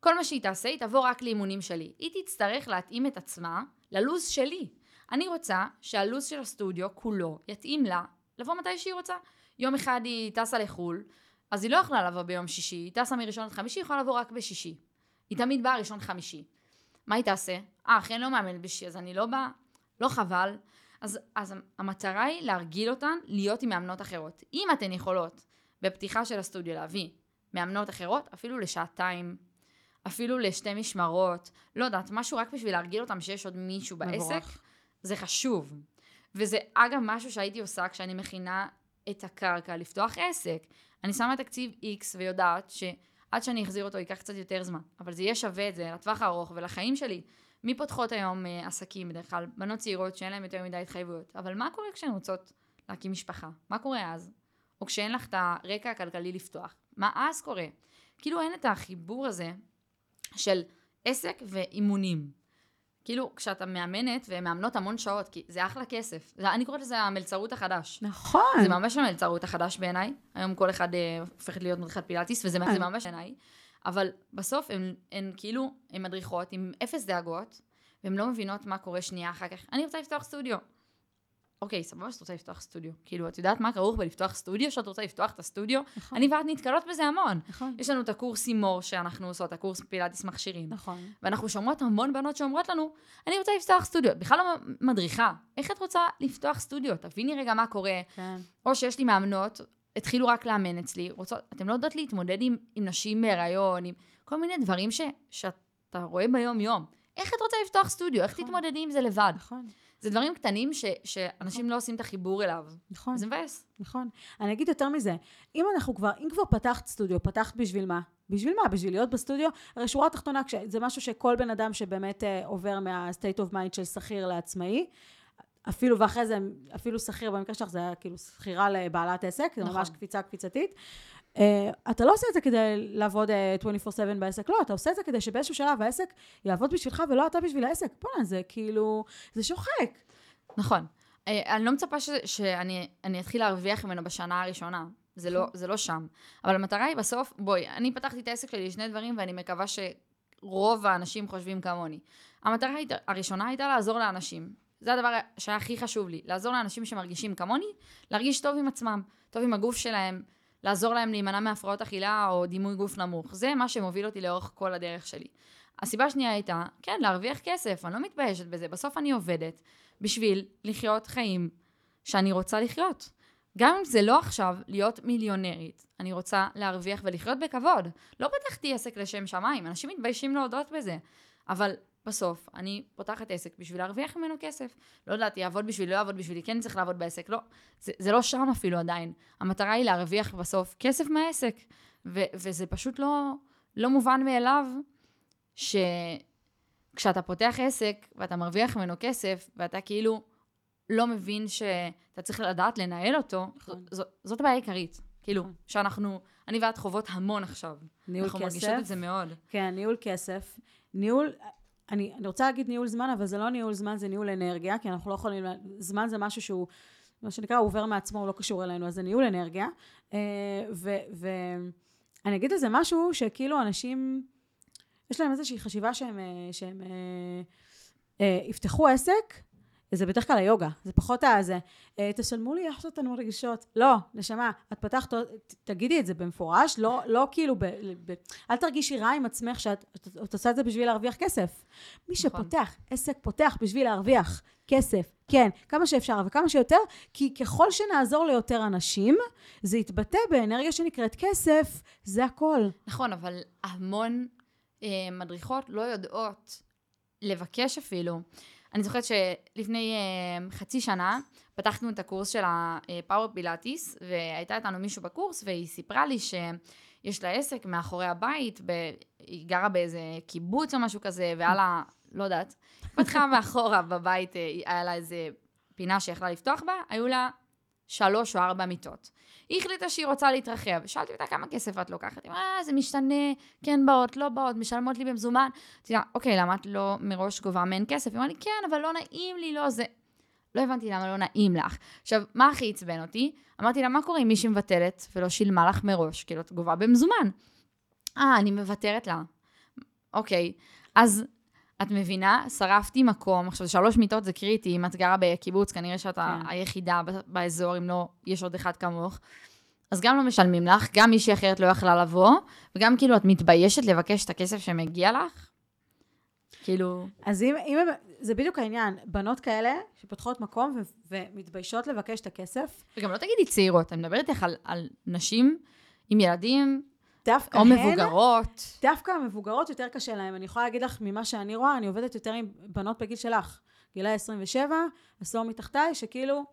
כל מה שהיא תעשה, היא תבוא רק לאימונים שלי. היא תצטרך להתאים את עצמה ללוז שלי. אני רוצה שהלוז של הסטודיו כולו יתאים לה לבוא מתי שהיא רוצה. יום אחד היא טסה לחו"ל, אז היא לא יכולה לבוא ביום שישי, היא טסה מראשון עד חמישי, היא יכולה לבוא רק בשישי. היא תמיד באה ראשון חמישי. מה היא תעשה? אה, אכן לא מאמנת בשישי, אז אני לא באה, לא חבל. אז, אז המטרה היא להרגיל אותן להיות עם מאמנות אחרות. אם אתן יכולות בפתיחה של הסטודיו להביא מאמנות אחרות, אפילו לשעתיים, אפילו לשתי משמרות, לא יודעת, משהו רק בשביל להרגיל אותם שיש עוד מישהו בעסק, מבורך. זה חשוב. וזה אגב משהו שהייתי עושה כשאני מכינה את הקרקע לפתוח עסק. אני שמה תקציב X ויודעת שעד שאני אחזיר אותו ייקח קצת יותר זמן, אבל זה יהיה שווה את זה לטווח הארוך ולחיים שלי. מי פותחות היום אה, עסקים בדרך כלל? בנות צעירות שאין להן יותר מדי התחייבויות. אבל מה קורה כשהן רוצות להקים משפחה? מה קורה אז? או כשאין לך את הרקע הכלכלי לפתוח? מה אז קורה? כאילו אין את החיבור הזה של עסק ואימונים. כאילו, כשאתה מאמנת ומאמנות המון שעות, כי זה אחלה כסף. זה, אני קוראת לזה המלצרות החדש. נכון. זה ממש המלצרות החדש בעיניי. היום כל אחד אה, הופכת להיות מדריכת פילאטיס, וזה זה ממש בעיניי. אבל בסוף הן, הן כאילו, הן מדריכות עם אפס דאגות, והן לא מבינות מה קורה שנייה אחר כך. אני רוצה לפתוח סטודיו. אוקיי, סבבה שאת רוצה לפתוח סטודיו. כאילו, את יודעת מה כרוך בלפתוח סטודיו? שאת רוצה לפתוח את הסטודיו? נכון. אני ואת נתקלות בזה המון. נכון. יש לנו את הקורס הימור שאנחנו עושות, הקורס פילאטיס מכשירים. נכון. ואנחנו שומעות המון בנות שאומרות לנו, אני רוצה לפתוח סטודיו. בכלל לא מדריכה. איך את רוצה לפתוח סטודיו? תביני רגע מה קורה. כן. או שיש לי מאמנות, התחילו רק לאמן אצלי, רוצות, אתן לא יודעות להתמודד עם, עם נשים בהיריון, עם כל מיני דברים ש, שאתה רואה ביום-יום. איך את רוצה לפתוח סטודיו? איך נכון. תתמודדי עם זה לבד? נכון. זה דברים קטנים ש, שאנשים לא עושים את החיבור אליו. נכון. זה מבאס. נכון. אני אגיד יותר מזה, אם אנחנו כבר, אם כבר פתחת סטודיו, פתחת בשביל מה? בשביל מה? בשביל להיות בסטודיו? הרי שורה תחתונה, כש- זה משהו שכל בן אדם שבאמת אה, עובר מה-state of mind של שכיר לעצמאי, אפילו, ואחרי זה, אפילו שכיר, במקרה שלך זה היה כאילו שכירה לבעלת עסק, זה נכון. ממש קפיצה קפיצתית. אה, אתה לא עושה את זה כדי לעבוד אה, 24/7 בעסק, לא, אתה עושה את זה כדי שבאיזשהו שלב העסק יעבוד בשבילך ולא אתה בשביל העסק. בוא'נה, זה כאילו, זה שוחק. נכון. אה, אני לא מצפה ש, שאני אני אתחיל להרוויח ממנו בשנה הראשונה. זה לא, זה לא שם. אבל המטרה היא בסוף, בואי, אני פתחתי את העסק שלי לשני דברים, ואני מקווה שרוב האנשים חושבים כמוני. המטרה הראשונה הייתה לעזור לאנשים. זה הדבר שהיה הכי חשוב לי, לעזור לאנשים שמרגישים כמוני, להרגיש טוב עם עצמם, טוב עם הגוף שלהם, לעזור להם להימנע מהפרעות אכילה או דימוי גוף נמוך. זה מה שמוביל אותי לאורך כל הדרך שלי. הסיבה השנייה הייתה, כן, להרוויח כסף, אני לא מתביישת בזה, בסוף אני עובדת בשביל לחיות חיים שאני רוצה לחיות. גם אם זה לא עכשיו להיות מיליונרית, אני רוצה להרוויח ולחיות בכבוד. לא פתחתי עסק לשם שמיים, אנשים מתביישים להודות בזה. אבל בסוף, אני פותחת עסק בשביל להרוויח ממנו כסף. לא יודעת, יעבוד בשבילי, לא יעבוד בשבילי, כן צריך לעבוד בעסק, לא. זה, זה לא שם אפילו עדיין. המטרה היא להרוויח בסוף כסף מהעסק. ו- וזה פשוט לא, לא מובן מאליו שכשאתה פותח עסק ואתה מרוויח ממנו כסף, ואתה כאילו לא מבין שאתה צריך לדעת לנהל אותו, נכון. ז- זאת הבעיה העיקרית. כאילו, נכון. שאנחנו, אני ואת חוות המון עכשיו. ניהול אנחנו מרגישות כסף. את זה מאוד. כן, ניהול כסף. ניהול, אני, אני רוצה להגיד ניהול זמן, אבל זה לא ניהול זמן, זה ניהול אנרגיה, כי אנחנו לא יכולים, זמן זה משהו שהוא, מה שנקרא, הוא עובר מעצמו, הוא לא קשור אלינו, אז זה ניהול אנרגיה. אה, ואני אגיד איזה משהו שכאילו אנשים, יש להם איזושהי חשיבה שהם, אה, שהם אה, יפתחו עסק, זה בדרך כלל היוגה, זה פחות הזה. אה, תשלמו לי איך שאתן מרגישות. לא, נשמה, את פתחת, תגידי את זה במפורש, לא, לא כאילו, ב, ב, אל תרגישי רע עם עצמך שאת את, את עושה את זה בשביל להרוויח כסף. מי נכון. שפותח עסק פותח בשביל להרוויח כסף, כן, כמה שאפשר וכמה שיותר, כי ככל שנעזור ליותר אנשים, זה יתבטא באנרגיה שנקראת כסף, זה הכל. נכון, אבל המון אה, מדריכות לא יודעות לבקש אפילו. אני זוכרת שלפני אה, חצי שנה פתחנו את הקורס של הפאוור פילאטיס, והייתה איתנו מישהו בקורס, והיא סיפרה לי שיש לה עסק מאחורי הבית, ב... היא גרה באיזה קיבוץ או משהו כזה, והיה לה, לא יודעת, פתחה מאחורה בבית, אה, היה לה איזה פינה שיכלה לפתוח בה, היו לה שלוש או ארבע מיטות. היא החליטה שהיא רוצה להתרחב. שאלתי אותה כמה כסף את לוקחת? היא אמרה, "אה, זה משתנה, כן באות, לא באות, משלמות לי במזומן. אמרתי לה, אוקיי, למה את לא מראש גובה מהן כסף? היא אמרה לי, כן, אבל לא נעים לי, לא זה. לא הבנתי למה לא נעים לך. עכשיו, מה הכי עצבן אותי? אמרתי לה, מה קורה אם מישהי מבטלת ולא שילמה לך מראש? כאילו, את גובה במזומן. אה, אני מוותרת לה. אוקיי, אז את מבינה? שרפתי מקום, עכשיו שלוש מיטות זה קריטי, אם את גרה בקיבוץ, כנראה שאת כן. היחידה באזור, אם לא, יש עוד אחד כמוך. אז גם לא משלמים לך, גם מישהי אחרת לא יכלה לבוא, וגם כאילו את מתביישת לבקש את הכסף שמגיע לך? כאילו, אז אם, אם זה בדיוק העניין, בנות כאלה שפותחות מקום ו, ומתביישות לבקש את הכסף, וגם לא תגידי צעירות, אני מדברת איתך על, על נשים עם ילדים, דווקא או הן, מבוגרות. דווקא המבוגרות יותר קשה להן. אני יכולה להגיד לך, ממה שאני רואה, אני עובדת יותר עם בנות בגיל שלך, גילאי 27, עשור מתחתיי, שכאילו,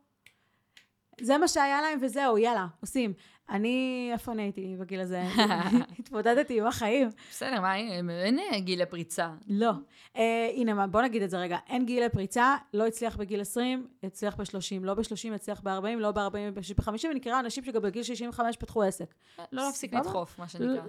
זה מה שהיה להם וזהו, יאללה, עושים. אני, איפה אני הייתי בגיל הזה? התמודדתי עם החיים. בסדר, מה, אין אין גיל לפריצה. לא. אה, הנה, מה, בוא נגיד את זה רגע. אין גיל לפריצה, לא הצליח בגיל 20, הצליח ב-30. לא ב-30, הצליח ב-40, לא ב-40, ב-50. אני מכירה אנשים שגם בגיל 65 פתחו עסק. לא להפסיק? לדחוף, מה שנקרא.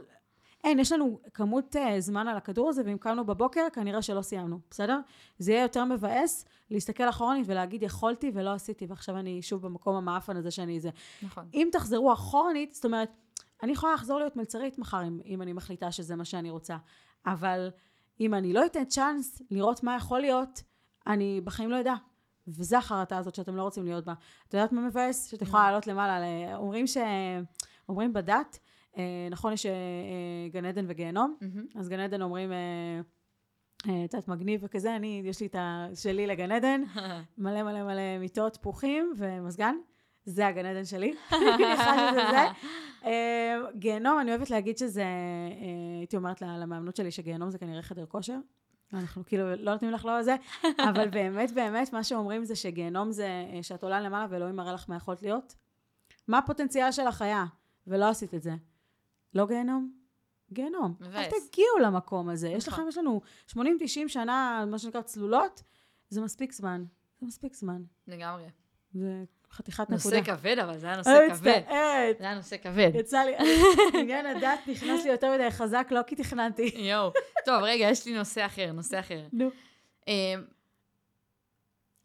אין, יש לנו כמות uh, זמן על הכדור הזה, ואם קמנו בבוקר, כנראה שלא סיימנו, בסדר? זה יהיה יותר מבאס להסתכל אחורנית ולהגיד, יכולתי ולא עשיתי, ועכשיו אני שוב במקום המאפן הזה שאני זה. נכון. אם תחזרו אחורנית, זאת אומרת, אני יכולה לחזור להיות מלצרית מחר, אם, אם אני מחליטה שזה מה שאני רוצה, אבל אם אני לא אתן צ'אנס לראות מה יכול להיות, אני בחיים לא אדע. וזה החרטה הזאת שאתם לא רוצים להיות בה. את יודעת מה מבאס? שאת יכולה לעלות למעלה. אומרים ש... אומרים בדת, אה, נכון, יש אה, אה, גן עדן וגיהנום. אז גן עדן אומרים, אה, אה, את יודעת, מגניב וכזה, אני, יש לי את השלי לגן עדן, מלא מלא מלא מיטות פרוחים ומזגן. זה הגן עדן שלי. אחד זה. אה, גיהנום, אני אוהבת להגיד שזה, אה, הייתי אומרת למאמנות שלי שגיהנום זה כנראה חדר כושר. אנחנו כאילו לא נותנים לך לא זה, אבל באמת באמת מה שאומרים זה שגיהנום זה אה, שאת עולה למעלה ואלוהים מראה לך מה יכולת להיות. מה הפוטנציאל של החיה? ולא עשית את זה. לא גיהנום? גיהנום. אל. תגיעו למקום הזה. יש נכון. לכם, יש לנו 80-90 שנה, מה שנקרא צלולות, זה מספיק זמן. זה מספיק זמן. לגמרי. זה חתיכת נקודה. נושא כבד, אבל זה היה נושא אני כבד. מצטערת. זה היה נושא כבד. יצא לי, עניין הדת נכנס לי יותר מדי חזק, לא כי תכננתי. יואו. טוב, רגע, יש לי נושא אחר, נושא אחר. נו. אה,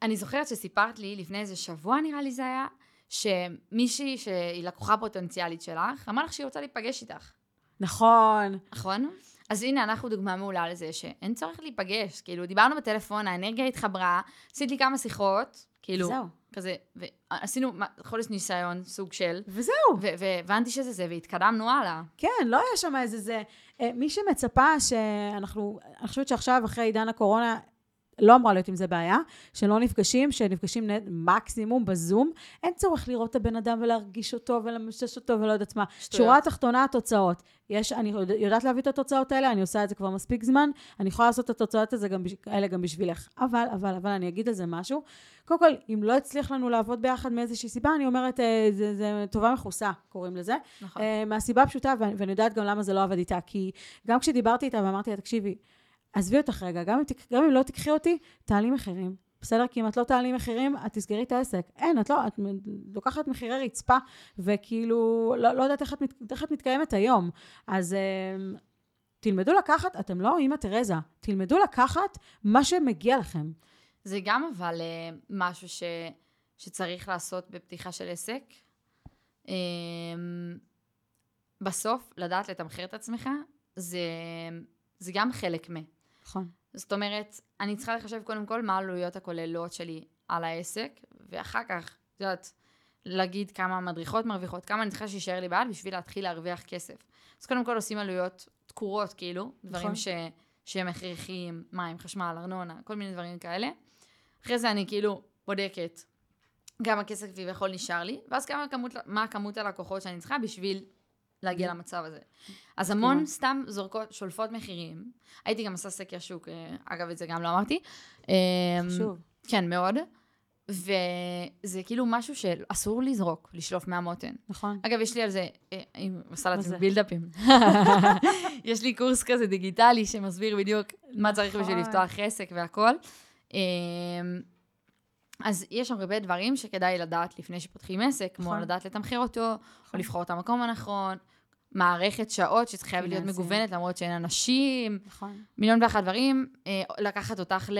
אני זוכרת שסיפרת לי לפני איזה שבוע, נראה לי זה היה, שמישהי שהיא לקוחה פוטנציאלית שלך, אמרה לך שהיא רוצה להיפגש איתך, נכון. נכון? אז הנה, אנחנו דוגמה מעולה לזה שאין צורך להיפגש. כאילו, דיברנו בטלפון, האנרגיה התחברה, עשית לי כמה שיחות, כאילו, זהו. כזה, ועשינו חודש ניסיון, סוג של, וזהו. והבנתי שזה זה, והתקדמנו הלאה. כן, לא היה שם איזה זה. אה, מי שמצפה שאנחנו, אני חושבת שעכשיו, אחרי עידן הקורונה, לא אמורה להיות עם זה בעיה, שלא נפגשים, שנפגשים מקסימום בזום. אין צורך לראות את הבן אדם ולהרגיש אותו ולמשש אותו ולא יודעת מה. שורה התחתונה, התוצאות. יש, אני יודע- יודעת להביא את התוצאות האלה, אני עושה את זה כבר מספיק זמן, אני יכולה לעשות את התוצאות הזה גם, האלה גם בשבילך. אבל, אבל, אבל, אני אגיד על זה משהו. קודם כל, אם לא הצליח לנו לעבוד ביחד מאיזושהי סיבה, אני אומרת, אה, זה, זה טובה מכוסה, קוראים לזה. נכון. אה, מהסיבה הפשוטה, ואני יודעת גם למה זה לא עבד איתה, כי גם כשדיברתי איתה ואמרתי לה, תקשיבי, עזבי אותך רגע, גם אם, גם אם לא תקחי אותי, תעלי מחירים. בסדר? כי אם את לא תעלי מחירים, את תסגרי את העסק. אין, את לא, את לוקחת מחירי רצפה, וכאילו, לא, לא יודעת איך את, מת- איך את מתקיימת היום. אז אה, תלמדו לקחת, אתם לא אימא תרזה, תלמדו לקחת מה שמגיע לכם. זה גם אבל אה, משהו ש, שצריך לעשות בפתיחה של עסק. אה, בסוף, לדעת לתמחר את עצמך, זה, זה גם חלק מ... נכון. זאת אומרת, אני צריכה לחשב קודם כל מה העלויות הכוללות שלי על העסק, ואחר כך, את יודעת, להגיד כמה מדריכות מרוויחות, כמה אני צריכה שיישאר לי ביד בשביל להתחיל להרוויח כסף. אז קודם כל עושים עלויות תקורות, כאילו, דברים נכון. ש, שהם הכרחיים, מים, חשמל, ארנונה, כל מיני דברים כאלה. אחרי זה אני כאילו בודקת כמה כסף כביכול נשאר לי, ואז כמה כמות, מה כמות הלקוחות שאני צריכה בשביל להגיע למצב הזה. אז המון. סתם זורקות, שולפות מחירים. הייתי גם עושה סקר שוק, אה, אגב, את זה גם לא אמרתי. אמ, חשוב. כן, מאוד. וזה כאילו משהו שאסור לזרוק, לשלוף מהמותן. נכון. אגב, יש לי על זה, אה, אני עושה מה לעצמי? בילדאפים. יש לי קורס כזה דיגיטלי שמסביר בדיוק מה צריך בשביל נכון. לפתוח עסק והכל. אמ, אז יש הרבה דברים שכדאי לדעת לפני שפותחים עסק, כמו נכון. לדעת לתמחר אותו, או נכון. לבחור את המקום הנכון, מערכת שעות שחייבת להיות פיננסים. מגוונת למרות שאין אנשים, נכון. מיליון ואחת דברים, אה, לקחת אותך ל...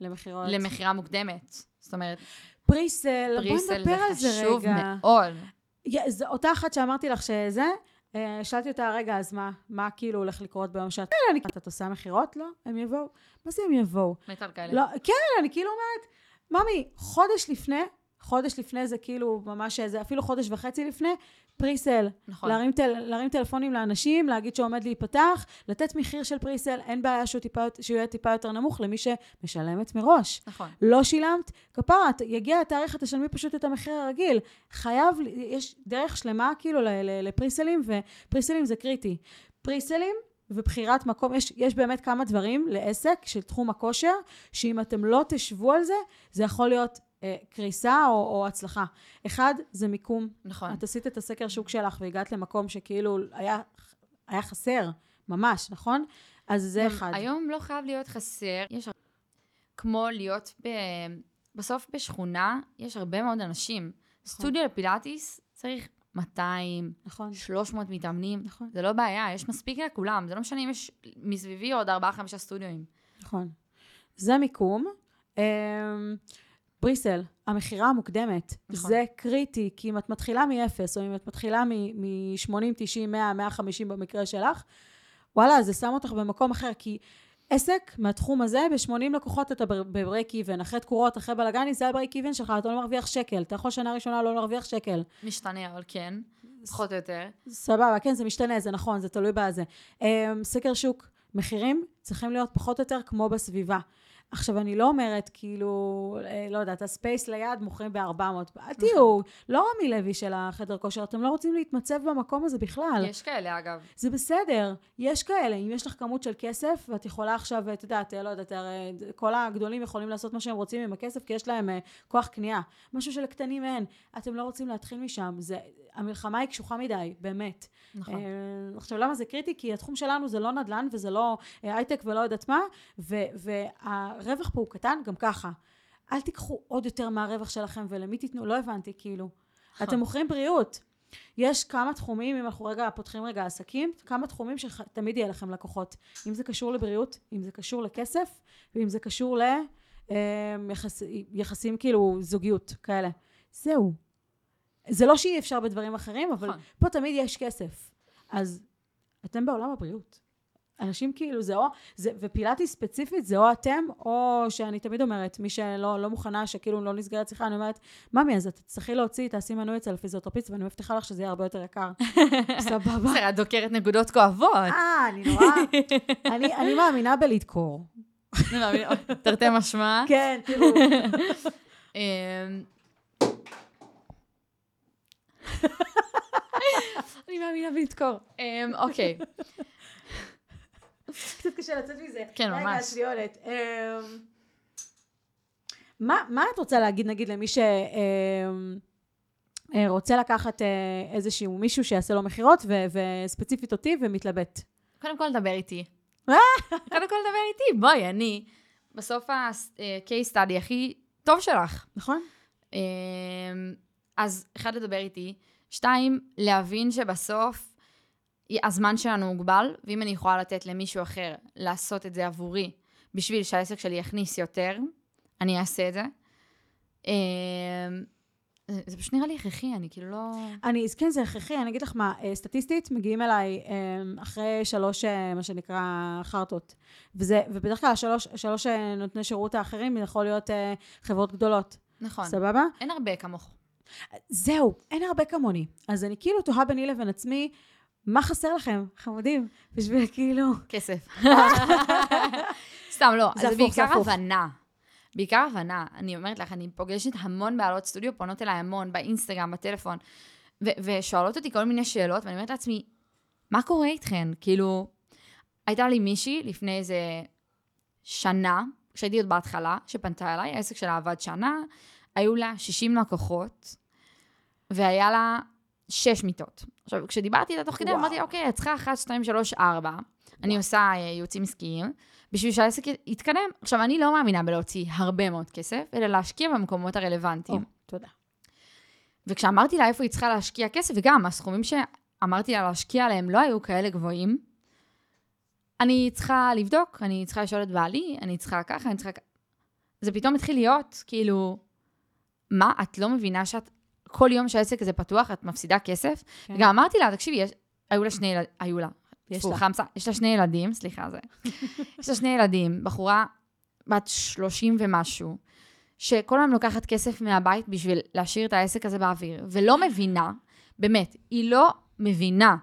למכירות. למכירה מוקדמת. זאת אומרת, פריסל, פריסל נדבר זה על זה רגע. חשוב מאוד. זו אותה אחת שאמרתי לך שזה, אה, שאלתי אותה, רגע, אז מה, מה כאילו הולך לקרות ביום שאת... כן, אני... את עושה מכירות? לא, הם יבואו. מה זה הם יבואו? מתה על כאלה. לא, כן, אני כאילו אומרת, ממי, חודש לפני, חודש לפני זה כאילו ממש איזה, אפילו חודש וחצי לפני, פריסל. נכון. להרים, טל, להרים טלפונים לאנשים, להגיד שעומד להיפתח, לתת מחיר של פריסל, אין בעיה שהוא, טיפה, שהוא יהיה טיפה יותר נמוך למי שמשלמת מראש. נכון. לא שילמת, כפרה, יגיע התאריך, תשלמי פשוט את המחיר הרגיל. חייב, יש דרך שלמה כאילו לפריסלים, ופריסלים זה קריטי. פריסלים ובחירת מקום, יש, יש באמת כמה דברים לעסק של תחום הכושר, שאם אתם לא תשבו על זה, זה יכול להיות קריסה או, או הצלחה. אחד, זה מיקום. נכון. את עשית את הסקר שוק שלך והגעת למקום שכאילו היה, היה חסר, ממש, נכון? אז זה גם אחד. היום לא חייב להיות חסר. יש כמו להיות ב... בסוף בשכונה, יש הרבה מאוד אנשים. סטודיו לפילאטיס צריך 200, נכון, 300 מתאמנים. נכון. זה לא בעיה, יש מספיק לכולם. זה לא משנה אם יש מסביבי עוד 4-5 סטודיואים. נכון. זה מיקום. אמ, בריסל, המכירה המוקדמת, נכון. זה קריטי, כי אם את מתחילה מ-0, או אם את מתחילה מ-80, 90, 100, 150 במקרה שלך, וואלה, זה שם אותך במקום אחר, כי עסק מהתחום הזה, ב-80 לקוחות אתה ב break even, אחרי תקורות, אחרי בלאגנים, זה ה break even שלך, אתה לא מרוויח שקל, אתה יכול שנה ראשונה לא להרוויח שקל. משתנה, אבל כן, פחות או יותר. סבבה, כן, זה משתנה, זה נכון, זה תלוי בזה. Um, סקר שוק, מחירים צריכים להיות פחות או יותר כמו בסביבה. עכשיו, אני לא אומרת, כאילו, אה, לא יודעת, הספייס ליד מוכרים ב-400. אל תהיו, לא רמי לוי של החדר כושר, אתם לא רוצים להתמצב במקום הזה בכלל. יש כאלה, אגב. זה בסדר, יש כאלה, אם יש לך כמות של כסף, ואת יכולה עכשיו, את יודעת, לא יודעת, הרי כל הגדולים יכולים לעשות מה שהם רוצים עם הכסף, כי יש להם כוח קנייה. משהו שלקטנים אין. אתם לא רוצים להתחיל משם, זה, המלחמה היא קשוחה מדי, באמת. נכון. אה, עכשיו, למה זה קריטי? כי התחום שלנו זה לא נדל"ן וזה לא אה, הייטק ולא יודעת מה, ו- והרווח פה הוא קטן גם ככה. אל תיקחו עוד יותר מהרווח שלכם ולמי תיתנו, לא הבנתי, כאילו. נכון. אתם מוכרים בריאות. יש כמה תחומים, אם אנחנו רגע פותחים רגע עסקים, כמה תחומים שתמיד יהיה לכם לקוחות. אם זה קשור לבריאות, אם זה קשור לכסף, ואם זה קשור ליחסים כאילו זוגיות כאלה. זהו. זה לא שאי אפשר בדברים אחרים, אבל נכון. פה תמיד יש כסף. אז אתם בעולם הבריאות. אנשים כאילו זה או, זה, ופילאטיס ספציפית זה או אתם, או שאני תמיד אומרת, מי שלא לא מוכנה, שכאילו לא נסגרת שיחה, אני אומרת, ממי, אז את תצטרכי להוציא, תעשי מנוי אצל הפיזיותרפיסט, ואני מבטיחה לך שזה יהיה הרבה יותר יקר. סבבה. בסדר, את דוקרת נקודות כואבות. אה, אני נורא, אני, אני מאמינה בלדקור. תרתי משמע. כן, תראו. אמ, אני מאמינה בלדקור. אמ, אוקיי. קצת קשה לצאת מזה. כן, ממש. אמ, מה, מה את רוצה להגיד, נגיד, למי שרוצה לקחת אה, איזשהו מישהו שיעשה לו מכירות, ו- וספציפית אותי, ומתלבט? קודם כל דבר איתי. אה? קודם כל דבר איתי. בואי, אני בסוף ה-case study הכי טוב שלך. נכון? אמ, אז אחד, לדבר איתי. שתיים, להבין שבסוף הזמן שלנו מוגבל, ואם אני יכולה לתת למישהו אחר לעשות את זה עבורי, בשביל שהעסק שלי יכניס יותר, אני אעשה את זה. אמ, זה זה פשוט נראה לי הכרחי, אני כאילו לא... אני, כן, זה הכרחי, אני אגיד לך מה, אה, סטטיסטית מגיעים אליי אה, אחרי שלוש, אה, מה שנקרא, חרטות. וזה, ובדרך כלל שלוש, שלוש אה, נותני שירות האחרים יכול להיות חברות גדולות. נכון. סבבה? אין הרבה כמוך. זהו, אין הרבה כמוני. אז אני כאילו תוהה ביני לבין עצמי, מה חסר לכם, חמודים, בשביל כאילו... כסף. סתם, לא. זה הפוך, זה בעיקר. הבנה. בעיקר הבנה. אני אומרת לך, אני פוגשת המון בעלות סטודיו, פונות אליי המון, באינסטגרם, בטלפון, ושואלות אותי כל מיני שאלות, ואני אומרת לעצמי, מה קורה איתכן? כאילו, הייתה לי מישהי לפני איזה שנה, כשהייתי עוד בהתחלה, שפנתה אליי, העסק שלה עבד שנה, היו לה 60 לקוחות, והיה לה 6 מיטות. עכשיו, כשדיברתי איתה תוך כדי. אמרתי, אוקיי, את צריכה 1, 2, 3, 4. אני עושה אה, ייעוצים עסקיים, בשביל שהעסק יתקדם. עכשיו, אני לא מאמינה בלהוציא הרבה מאוד כסף, אלא להשקיע במקומות הרלוונטיים. תודה. וכשאמרתי לה איפה היא צריכה להשקיע כסף, וגם הסכומים שאמרתי לה להשקיע עליהם לא היו כאלה גבוהים, אני צריכה לבדוק, אני צריכה לשאול את בעלי, אני צריכה ככה, אני צריכה. זה פתאום התחיל להיות, כאילו, מה, את לא מבינה שאת, כל יום שהעסק הזה פתוח, את מפסידה כסף? כן. וגם אמרתי לה, תקשיבי, יש, היו לה שני ילדים, היו לה, יש לה. חמסה, יש לה שני ילדים, סליחה, זה. יש לה שני ילדים, בחורה בת 30 ומשהו, שכל היום לוקחת כסף מהבית בשביל להשאיר את העסק הזה באוויר, ולא מבינה, באמת, היא לא מבינה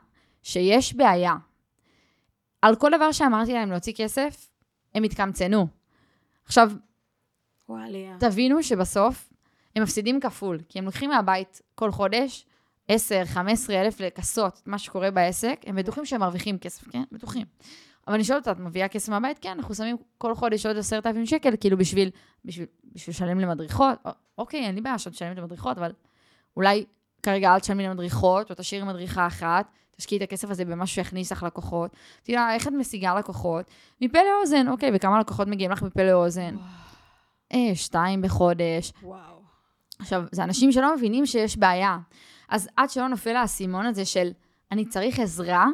שיש בעיה. על כל דבר שאמרתי להם להוציא כסף, הם התקמצנו. עכשיו, וואליה. תבינו שבסוף הם מפסידים כפול, כי הם לוקחים מהבית כל חודש 10, 15 אלף לכסות את מה שקורה בעסק, הם בטוחים שהם מרוויחים כסף, כן? בטוחים. אבל אני שואלת אותה, את מביאה כסף מהבית? כן, אנחנו שמים כל חודש עוד 10,000 שקל, כאילו בשביל, בשביל, בשביל לשלם למדריכות. אוקיי, אין לי בעיה שאת תשלם למדריכות, אבל אולי כרגע אל תשלמי למדריכות, או תשאירי מדריכה אחת, תשקיעי את הכסף הזה במשהו שיכניס לך לקוחות. תראה, איך את משיגה לקוחות? מפה לאוזן, אוקיי, וכמה לקוחות מגיעים לך מפה לאוזן? אה, שתיים בחודש. וואו. עכשיו, זה אנשים שלא מבינים שיש בעיה. אז עד שלא נופל האסימון הזה של אני צריך עזרה,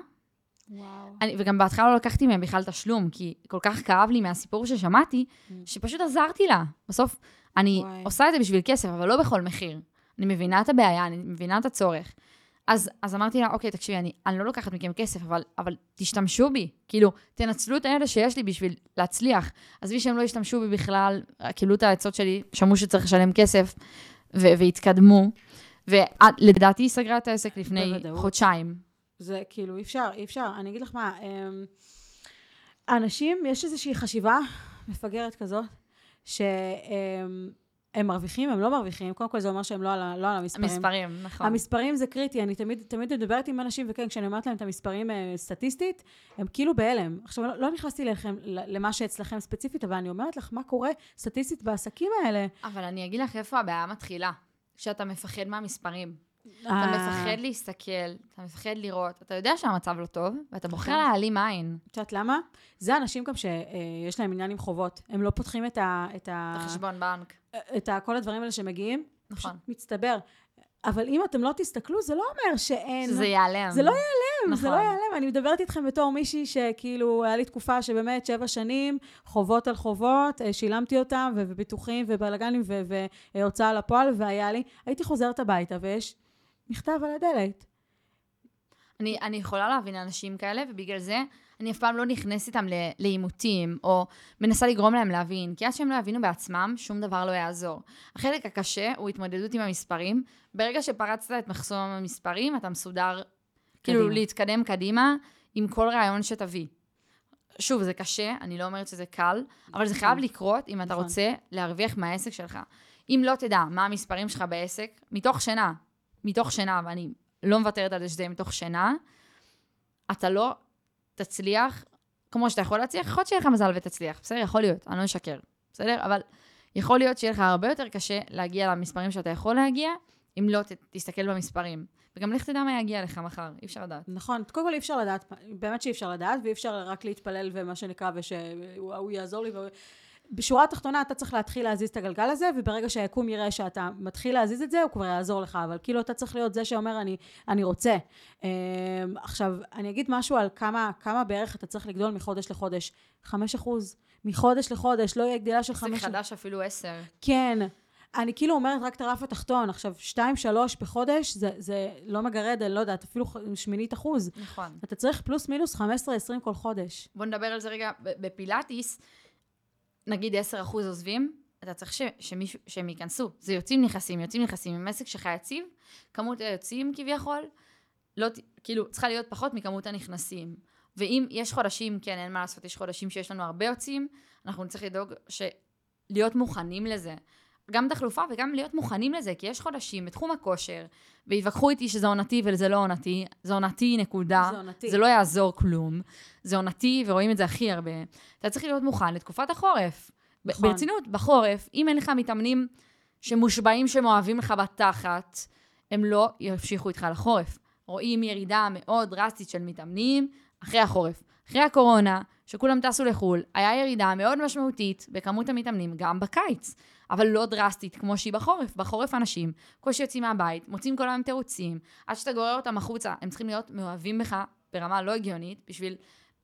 וואו. אני, וגם בהתחלה לא לקחתי מהם בכלל תשלום, כי כל כך כאב לי מהסיפור ששמעתי, שפשוט עזרתי לה. בסוף, אני וואי. עושה את זה בשביל כסף, אבל לא בכל מחיר. אני מבינה את הבעיה, אני מבינה את הצורך. אז, אז אמרתי לה, אוקיי, תקשיבי, אני, אני לא לוקחת מכם כסף, אבל, אבל תשתמשו בי. כאילו, תנצלו את הידע שיש לי בשביל להצליח. עזבי שהם לא ישתמשו בי בכלל, קיבלו את העצות שלי, שמעו שצריך לשלם כסף, והתקדמו. ולדעתי היא סגרה את העסק לפני בוודאות. חודשיים. זה כאילו, אי אפשר, אי אפשר. אני אגיד לך מה, אמ, אנשים, יש איזושהי חשיבה מפגרת כזאת, שהם הם מרוויחים, הם לא מרוויחים, קודם כל זה אומר שהם לא על, לא על המספרים. המספרים, נכון. המספרים זה קריטי, אני תמיד, תמיד מדברת עם אנשים, וכן, כשאני אומרת להם את המספרים אה, סטטיסטית, הם כאילו בהלם. עכשיו, לא, לא נכנסתי לכם, למה שאצלכם ספציפית, אבל אני אומרת לך, מה קורה סטטיסטית בעסקים האלה? אבל אני אגיד לך איפה הבעיה מתחילה. כשאתה מפחד מהמספרים. אתה אה, מפחד להסתכל, אתה מפחד לראות, אתה יודע שהמצב לא טוב, ואתה בוחר נכון. להעלים עין. את יודעת למה? זה אנשים גם שיש להם עניין עם חובות. הם לא פותחים את ה... את החשבון בנק. את כל הדברים האלה שמגיעים, נכון. מצטבר. אבל אם אתם לא תסתכלו, זה לא אומר שאין... שזה ייעלם. זה לא ייעלם, זה לא נכון. ייעלם. אני מדברת איתכם בתור מישהי שכאילו, היה לי תקופה שבאמת שבע שנים, חובות על חובות, אה, שילמתי אותם, וביטוחים ובלאגנים והוצאה לפועל, והיה לי, הייתי חוזרת הביתה, ויש מכתב על הדלת. אני, אני יכולה להבין אנשים כאלה, ובגלל זה אני אף פעם לא נכנסת איתם לעימותים, או מנסה לגרום להם להבין, כי עד שהם לא יבינו בעצמם, שום דבר לא יעזור. החלק הקשה הוא התמודדות עם המספרים. ברגע שפרצת את מחסום המספרים, אתה מסודר, כאילו, קדימה. להתקדם קדימה עם כל רעיון שתביא. שוב, זה קשה, אני לא אומרת שזה קל, אבל זה חייב לקרות אם אתה נכון. רוצה להרוויח מהעסק שלך. אם לא תדע מה המספרים שלך בעסק, מתוך שינה, מתוך שינה, ואני לא מוותרת על זה שזה יהיה מתוך שינה, אתה לא תצליח כמו שאתה יכול להצליח, יכול להיות שיהיה לך מזל ותצליח, בסדר? יכול להיות, אני לא אשקר, בסדר? אבל יכול להיות שיהיה לך הרבה יותר קשה להגיע למספרים שאתה יכול להגיע, אם לא ת, תסתכל במספרים. וגם לך תדע מה יגיע לך מחר, אי אפשר לדעת. נכון, קודם כל אי אפשר לדעת, באמת שאי אפשר לדעת, ואי אפשר רק להתפלל ומה שנקרא, ושהוא יעזור לי. ו... בשורה התחתונה אתה צריך להתחיל להזיז את הגלגל הזה, וברגע שהיקום יראה שאתה מתחיל להזיז את זה, הוא כבר יעזור לך, אבל כאילו אתה צריך להיות זה שאומר אני, אני רוצה. Um, עכשיו, אני אגיד משהו על כמה, כמה בערך אתה צריך לגדול מחודש לחודש. חמש אחוז. מחודש לחודש, לא יהיה גדילה של חמש... חדש אפילו עשר. כן. אני כאילו אומרת רק את הרף התחתון, עכשיו, שתיים, שלוש בחודש, זה, זה לא מגרד, אני לא יודעת, אפילו שמינית אחוז. נכון. אתה צריך פלוס מינוס 15-20 כל חודש. בוא נדבר על זה רגע. בפילאטיס, נגיד 10% עוזבים, אתה צריך ש, שמישהו, שהם ייכנסו. זה יוצאים נכנסים, יוצאים נכנסים. עם עסק שלך יציב, כמות היוצאים כביכול, לא, כאילו, צריכה להיות פחות מכמות הנכנסים. ואם יש חודשים, כן, אין מה לעשות, יש חודשים שיש לנו הרבה יוצאים, אנחנו נצטרך לדאוג ש... להיות מוכנים לזה. גם תחלופה וגם להיות מוכנים לזה, כי יש חודשים בתחום הכושר, והתווכחו איתי שזה עונתי וזה לא עונתי, זה עונתי נקודה, זה עונתי. זה לא יעזור כלום, זה עונתי ורואים את זה הכי הרבה. אתה צריך להיות מוכן לתקופת החורף. נכון. ברצינות, בחורף, אם אין לך מתאמנים שמושבעים שהם אוהבים לך בתחת, הם לא ימשיכו איתך לחורף. רואים ירידה מאוד דרסטית של מתאמנים אחרי החורף. אחרי הקורונה, שכולם טסו לחו"ל, היה ירידה מאוד משמעותית בכמות המתאמנים גם בקיץ, אבל לא דרסטית כמו שהיא בחורף. בחורף אנשים קושי יוצאים מהבית, מוצאים כל היום תירוצים, עד שאתה גורר אותם החוצה, הם צריכים להיות מאוהבים בך ברמה לא הגיונית בשביל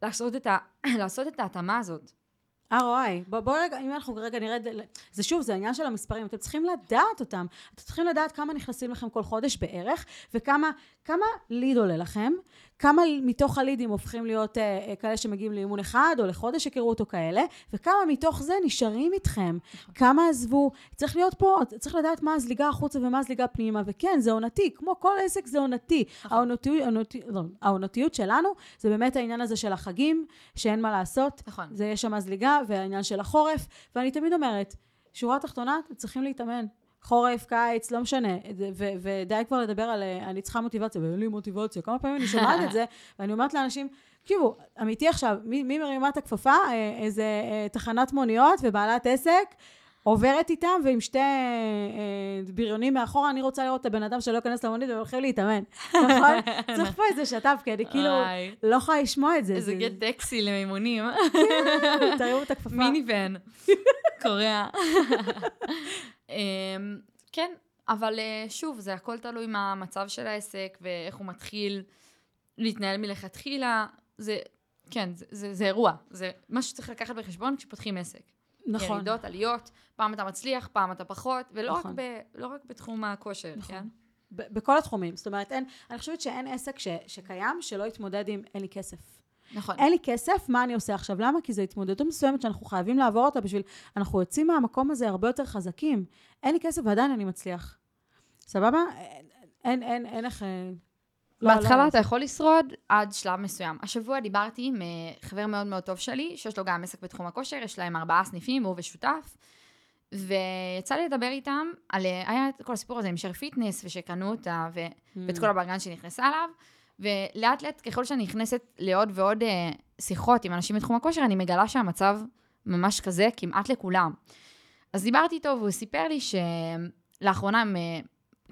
לעשות את, ה... לעשות את ההתאמה הזאת. ROI. בוא, בוא רגע, אם אנחנו רגע נרד, זה שוב, זה העניין של המספרים, אתם צריכים לדעת אותם. אתם צריכים לדעת כמה נכנסים לכם כל חודש בערך, וכמה כמה ליד עולה לכם, כמה מתוך הלידים הופכים להיות אה, אה, כאלה שמגיעים לאימון אחד, או לחודש היכרות או כאלה, וכמה מתוך זה נשארים איתכם. כמה עזבו. צריך להיות פה, צריך לדעת מה הזליגה החוצה ומה הזליגה פנימה, וכן, זה עונתי, כמו כל עסק זה עונתי. העונתיות, העונתי- לא, העונתיות שלנו, זה באמת העניין הזה של החגים, שאין מה לעשות. נכון. זה יש שם זליגה, והעניין של החורף, ואני תמיד אומרת, שורה תחתונה, אתם צריכים להתאמן. חורף, קיץ, לא משנה, ו- ודי כבר לדבר על אה, אני צריכה מוטיבציה, ואין לי מוטיבציה, כמה פעמים אני שומעת את זה, ואני אומרת לאנשים, תקשיבו, אמיתי עכשיו, מי, מי מרימה את הכפפה? אה, איזה אה, תחנת מוניות ובעלת עסק, עוברת איתם, ועם שתי בריונים מאחורה, אני רוצה לראות את הבן אדם שלא ייכנס למונית והולכים להתאמן, נכון? צריך פה איזה שת"פ, כי אני כאילו. לא יכולה לשמוע את זה. איזה זה- גט טקסי למימונים. תרימו את הכפפה. מיני ון. קוריאה. אמ, כן, אבל אה, שוב, זה הכל תלוי מה המצב של העסק ואיך הוא מתחיל להתנהל מלכתחילה. זה, כן, זה, זה, זה אירוע. זה משהו שצריך לקחת בחשבון כשפותחים עסק. נכון. ירידות, עליות, פעם אתה מצליח, פעם אתה פחות, ולא נכון. רק, ב, לא רק בתחום הכושר, נכון. כן? ב- בכל התחומים. זאת אומרת, אין, אני חושבת שאין עסק ש, שקיים שלא יתמודד עם אין לי כסף. נכון. אין לי כסף, מה אני עושה עכשיו? למה? כי זו התמודדות מסוימת שאנחנו חייבים לעבור אותה בשביל... אנחנו יוצאים מהמקום הזה הרבה יותר חזקים. אין לי כסף ועדיין אני מצליח. סבבה? אין, אין, אין, איך... אה, לא, בהתחלה לא. אתה יכול לשרוד עד שלב מסוים. השבוע דיברתי עם אה, חבר מאוד מאוד טוב שלי, שיש לו גם עסק בתחום הכושר, יש להם ארבעה סניפים, הוא ושותף, ויצא לי לדבר איתם על, אה, היה את כל הסיפור הזה עם שר פיטנס, ושקנו אותה, ו... Mm. ואת כל הבלגן שנכנסה אליו, ולאט לאט ככל שאני נכנסת לעוד ועוד אה, שיחות עם אנשים בתחום הכושר, אני מגלה שהמצב ממש כזה כמעט לכולם. אז דיברתי איתו והוא סיפר לי שלאחרונה הם, אה,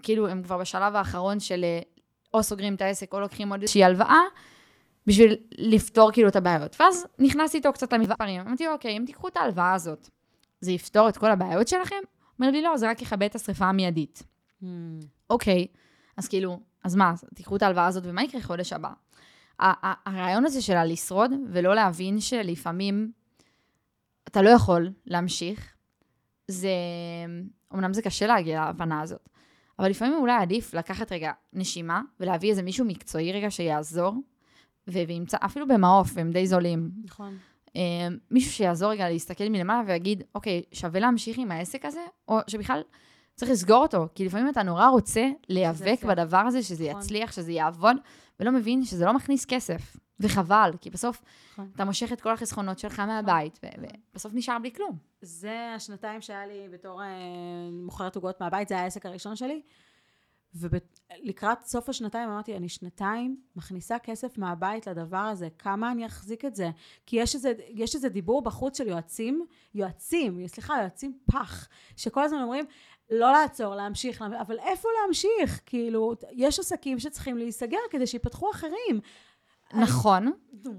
כאילו, הם כבר בשלב האחרון של אה, או סוגרים את העסק או לוקחים עוד איזושהי הלוואה, בשביל לפתור כאילו את הבעיות. ואז נכנסתי איתו קצת למספרים, אמרתי לו, אוקיי, אם תיקחו את ההלוואה הזאת, זה יפתור את כל הבעיות שלכם? אומר לי, לא, זה רק יכבה את השריפה המיידית. Mm. אוקיי, אז כאילו, אז מה, תיקחו את ההלוואה הזאת ומה יקרה חודש הבא? הרעיון הזה של הלשרוד ולא להבין שלפעמים אתה לא יכול להמשיך, זה, אמנם זה קשה להגיע להבנה הזאת, אבל לפעמים אולי עדיף לקחת רגע נשימה ולהביא איזה מישהו מקצועי רגע שיעזור, וימצא, אפילו במעוף, הם די זולים. נכון. אה, מישהו שיעזור רגע להסתכל מלמעלה ויגיד, אוקיי, שווה להמשיך עם העסק הזה, או שבכלל צריך לסגור אותו, כי לפעמים אתה נורא רוצה להיאבק. בדבר הזה, שזה נכון. יצליח, שזה יעבוד, ולא מבין שזה לא מכניס כסף. וחבל, כי בסוף נכון. אתה מושך את כל החסכונות שלך מהבית, ו- ובסוף נשאר בלי כלום. זה השנתיים שהיה לי בתור אה, מוכרת עוגות מהבית, זה היה העסק הראשון שלי. ולקראת סוף השנתיים אמרתי, אני שנתיים מכניסה כסף מהבית לדבר הזה, כמה אני אחזיק את זה? כי יש איזה, יש איזה דיבור בחוץ של יועצים, יועצים, סליחה, יועצים פח, שכל הזמן אומרים, לא לעצור, להמשיך, להמ- אבל איפה להמשיך? כאילו, יש עסקים שצריכים להיסגר כדי שיפתחו אחרים. נכון,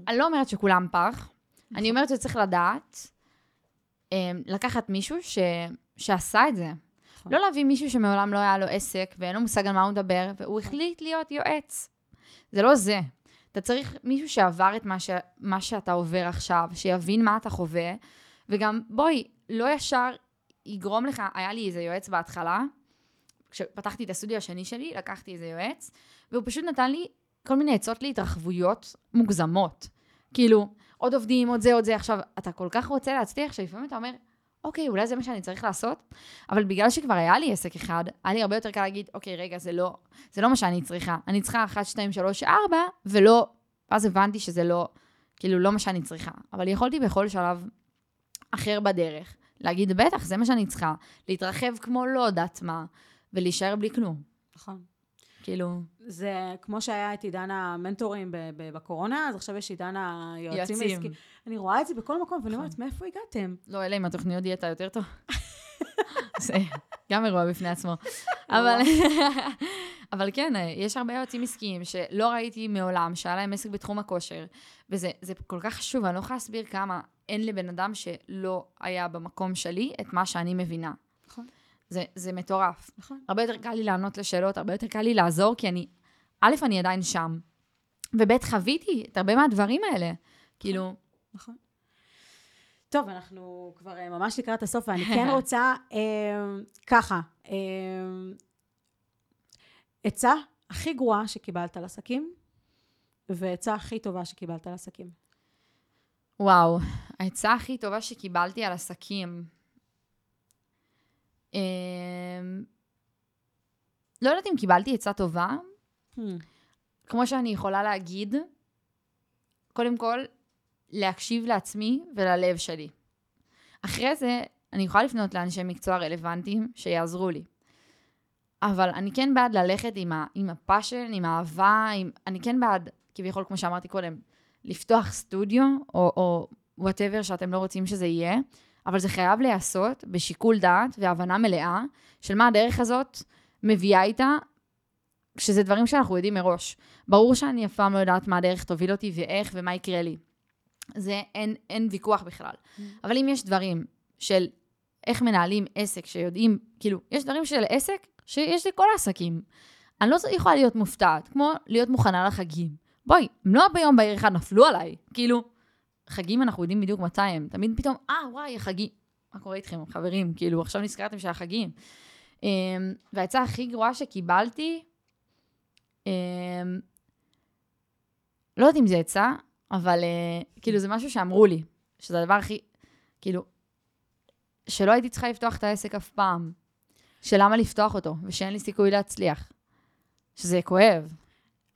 אני לא אומרת שכולם פח, אני אומרת שצריך לדעת אה, לקחת מישהו ש... שעשה את זה. נכון. לא להביא מישהו שמעולם לא היה לו עסק ואין לו מושג על מה הוא מדבר, והוא החליט להיות יועץ. זה לא זה. אתה צריך מישהו שעבר את מה, ש... מה שאתה עובר עכשיו, שיבין מה אתה חווה, וגם, בואי, לא ישר יגרום לך, היה לי איזה יועץ בהתחלה, כשפתחתי את הסטודיו השני שלי, לקחתי איזה יועץ, והוא פשוט נתן לי כל מיני עצות להתרחבויות מוגזמות. כאילו, עוד עובדים, עוד זה, עוד זה. עכשיו, אתה כל כך רוצה להצליח, שלפעמים אתה אומר, אוקיי, אולי זה מה שאני צריך לעשות, אבל בגלל שכבר היה לי עסק אחד, היה לי הרבה יותר קל להגיד, אוקיי, רגע, זה לא, זה לא מה שאני צריכה. אני צריכה 1, 2, 3, 4, ולא, ואז הבנתי שזה לא, כאילו, לא מה שאני צריכה. אבל יכולתי בכל שלב אחר בדרך, להגיד, בטח, זה מה שאני צריכה, להתרחב כמו לא יודעת מה, ולהישאר בלי כלום. נכון. כאילו, זה כמו שהיה את עידן המנטורים בקורונה, אז עכשיו יש עידן היועצים יועצים. העסקיים. אני רואה את זה בכל מקום, ואני נכון. אומרת, מאיפה הגעתם? לא, אלא אם התוכניות דיאטה יותר טוב. זה גם אירוע בפני עצמו. אבל, אבל כן, יש הרבה יועצים עסקיים שלא ראיתי מעולם, שהיה להם עסק בתחום הכושר, וזה זה כל כך חשוב, אני לא יכולה להסביר כמה אין לבן אדם שלא היה במקום שלי את מה שאני מבינה. נכון. זה, זה מטורף. נכון. הרבה יותר קל לי לענות לשאלות, הרבה יותר קל לי לעזור, כי אני, א', אני עדיין שם, וב', חוויתי את הרבה מהדברים האלה. כאילו, נכון. טוב, אנחנו כבר אה, ממש לקראת הסוף, ואני כן רוצה אה, ככה, אה, עצה הכי גרועה שקיבלת על עסקים, ועצה הכי טובה שקיבלת על עסקים. וואו, העצה הכי טובה שקיבלתי על עסקים. אמ, לא יודעת אם קיבלתי עצה טובה, Hmm. כמו שאני יכולה להגיד, קודם כל, להקשיב לעצמי וללב שלי. אחרי זה, אני יכולה לפנות לאנשי מקצוע רלוונטיים שיעזרו לי. אבל אני כן בעד ללכת עם, ה, עם הפאשן, עם האהבה, עם, אני כן בעד, כביכול, כמו שאמרתי קודם, לפתוח סטודיו, או, או whatever שאתם לא רוצים שזה יהיה, אבל זה חייב להיעשות בשיקול דעת והבנה מלאה של מה הדרך הזאת מביאה איתה, שזה דברים שאנחנו יודעים מראש. ברור שאני אף פעם לא יודעת מה הדרך תוביל אותי ואיך ומה יקרה לי. זה אין, אין ויכוח בכלל. אבל אם יש דברים של איך מנהלים עסק שיודעים, כאילו, יש דברים של עסק שיש לכל העסקים. אני לא יכולה להיות מופתעת, כמו להיות מוכנה לחגים. בואי, הם לא ביום בהיר אחד נפלו עליי. כאילו, חגים אנחנו יודעים בדיוק מתי הם. תמיד פתאום, אה, וואי, החגים. מה קורה איתכם, חברים? כאילו, עכשיו נזכרתם שהחגים. Um, והעצה הכי גרועה שקיבלתי, um, לא יודעת אם זה עצה, אבל uh, כאילו זה משהו שאמרו לי, שזה הדבר הכי, כאילו, שלא הייתי צריכה לפתוח את העסק אף פעם, שלמה לפתוח אותו, ושאין לי סיכוי להצליח. שזה כואב.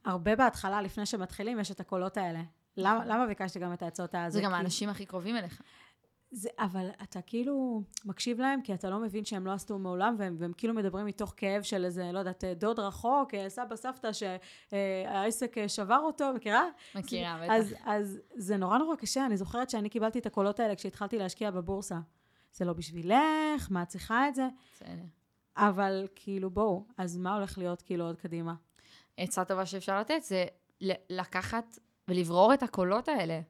הרבה בהתחלה, לפני שמתחילים, יש את הקולות האלה. למה, למה ביקשתי גם את העצות הזה? זה גם כי- האנשים הכי קרובים אליך. זה, אבל אתה כאילו מקשיב להם, כי אתה לא מבין שהם לא עשו מעולם, והם, והם כאילו מדברים מתוך כאב של איזה, לא יודעת, דוד רחוק, אה, סבא, סבתא, שהעסק אה, שבר אותו, מכירה? מכירה, בטח. אז, אז זה נורא נורא קשה, אני זוכרת שאני קיבלתי את הקולות האלה כשהתחלתי להשקיע בבורסה. זה לא בשבילך, מה את צריכה את זה? בסדר. אבל כאילו, בואו, אז מה הולך להיות כאילו עוד קדימה? עצה טובה שאפשר לתת זה לקחת ולברור את הקולות האלה.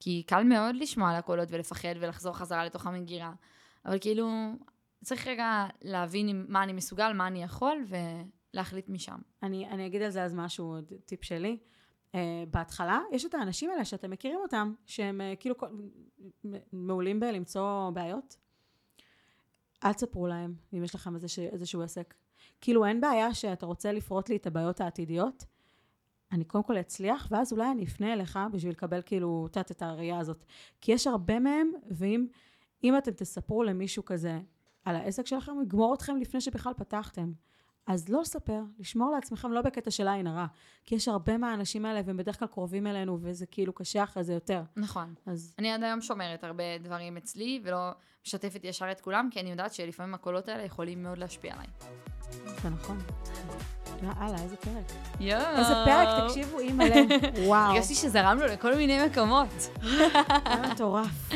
כי קל מאוד לשמוע על הקולות ולפחד ולחזור חזרה לתוך המגירה. אבל כאילו, צריך רגע להבין מה אני מסוגל, מה אני יכול, ולהחליט משם. אני, אני אגיד על זה אז משהו, עוד טיפ שלי. Uh, בהתחלה, יש את האנשים האלה שאתם מכירים אותם, שהם uh, כאילו מעולים בלמצוא בעיות. אל תספרו להם אם יש לכם איזשה, איזשהו עסק. כאילו אין בעיה שאתה רוצה לפרוט לי את הבעיות העתידיות, אני קודם כל אצליח, ואז אולי אני אפנה אליך בשביל לקבל כאילו, יודעת, את הראייה הזאת. כי יש הרבה מהם, ואם אם אתם תספרו למישהו כזה על העסק שלכם, הוא יגמור אתכם לפני שבכלל פתחתם. אז לא לספר, לשמור לעצמכם, לא בקטע של עין הרע. כי יש הרבה מהאנשים האלה, והם בדרך כלל קרובים אלינו, וזה כאילו קשה אחרי זה יותר. נכון. אז אני עד היום שומרת הרבה דברים אצלי, ולא משתפת ישר את כולם, כי אני יודעת שלפעמים הקולות האלה יכולים מאוד להשפיע עליי. זה נכון. יאללה, איזה פרק. יואו. איזה פרק, תקשיבו, אימא'לה. וואו. הרגשתי שזרמנו לכל מיני מקומות. מטורף.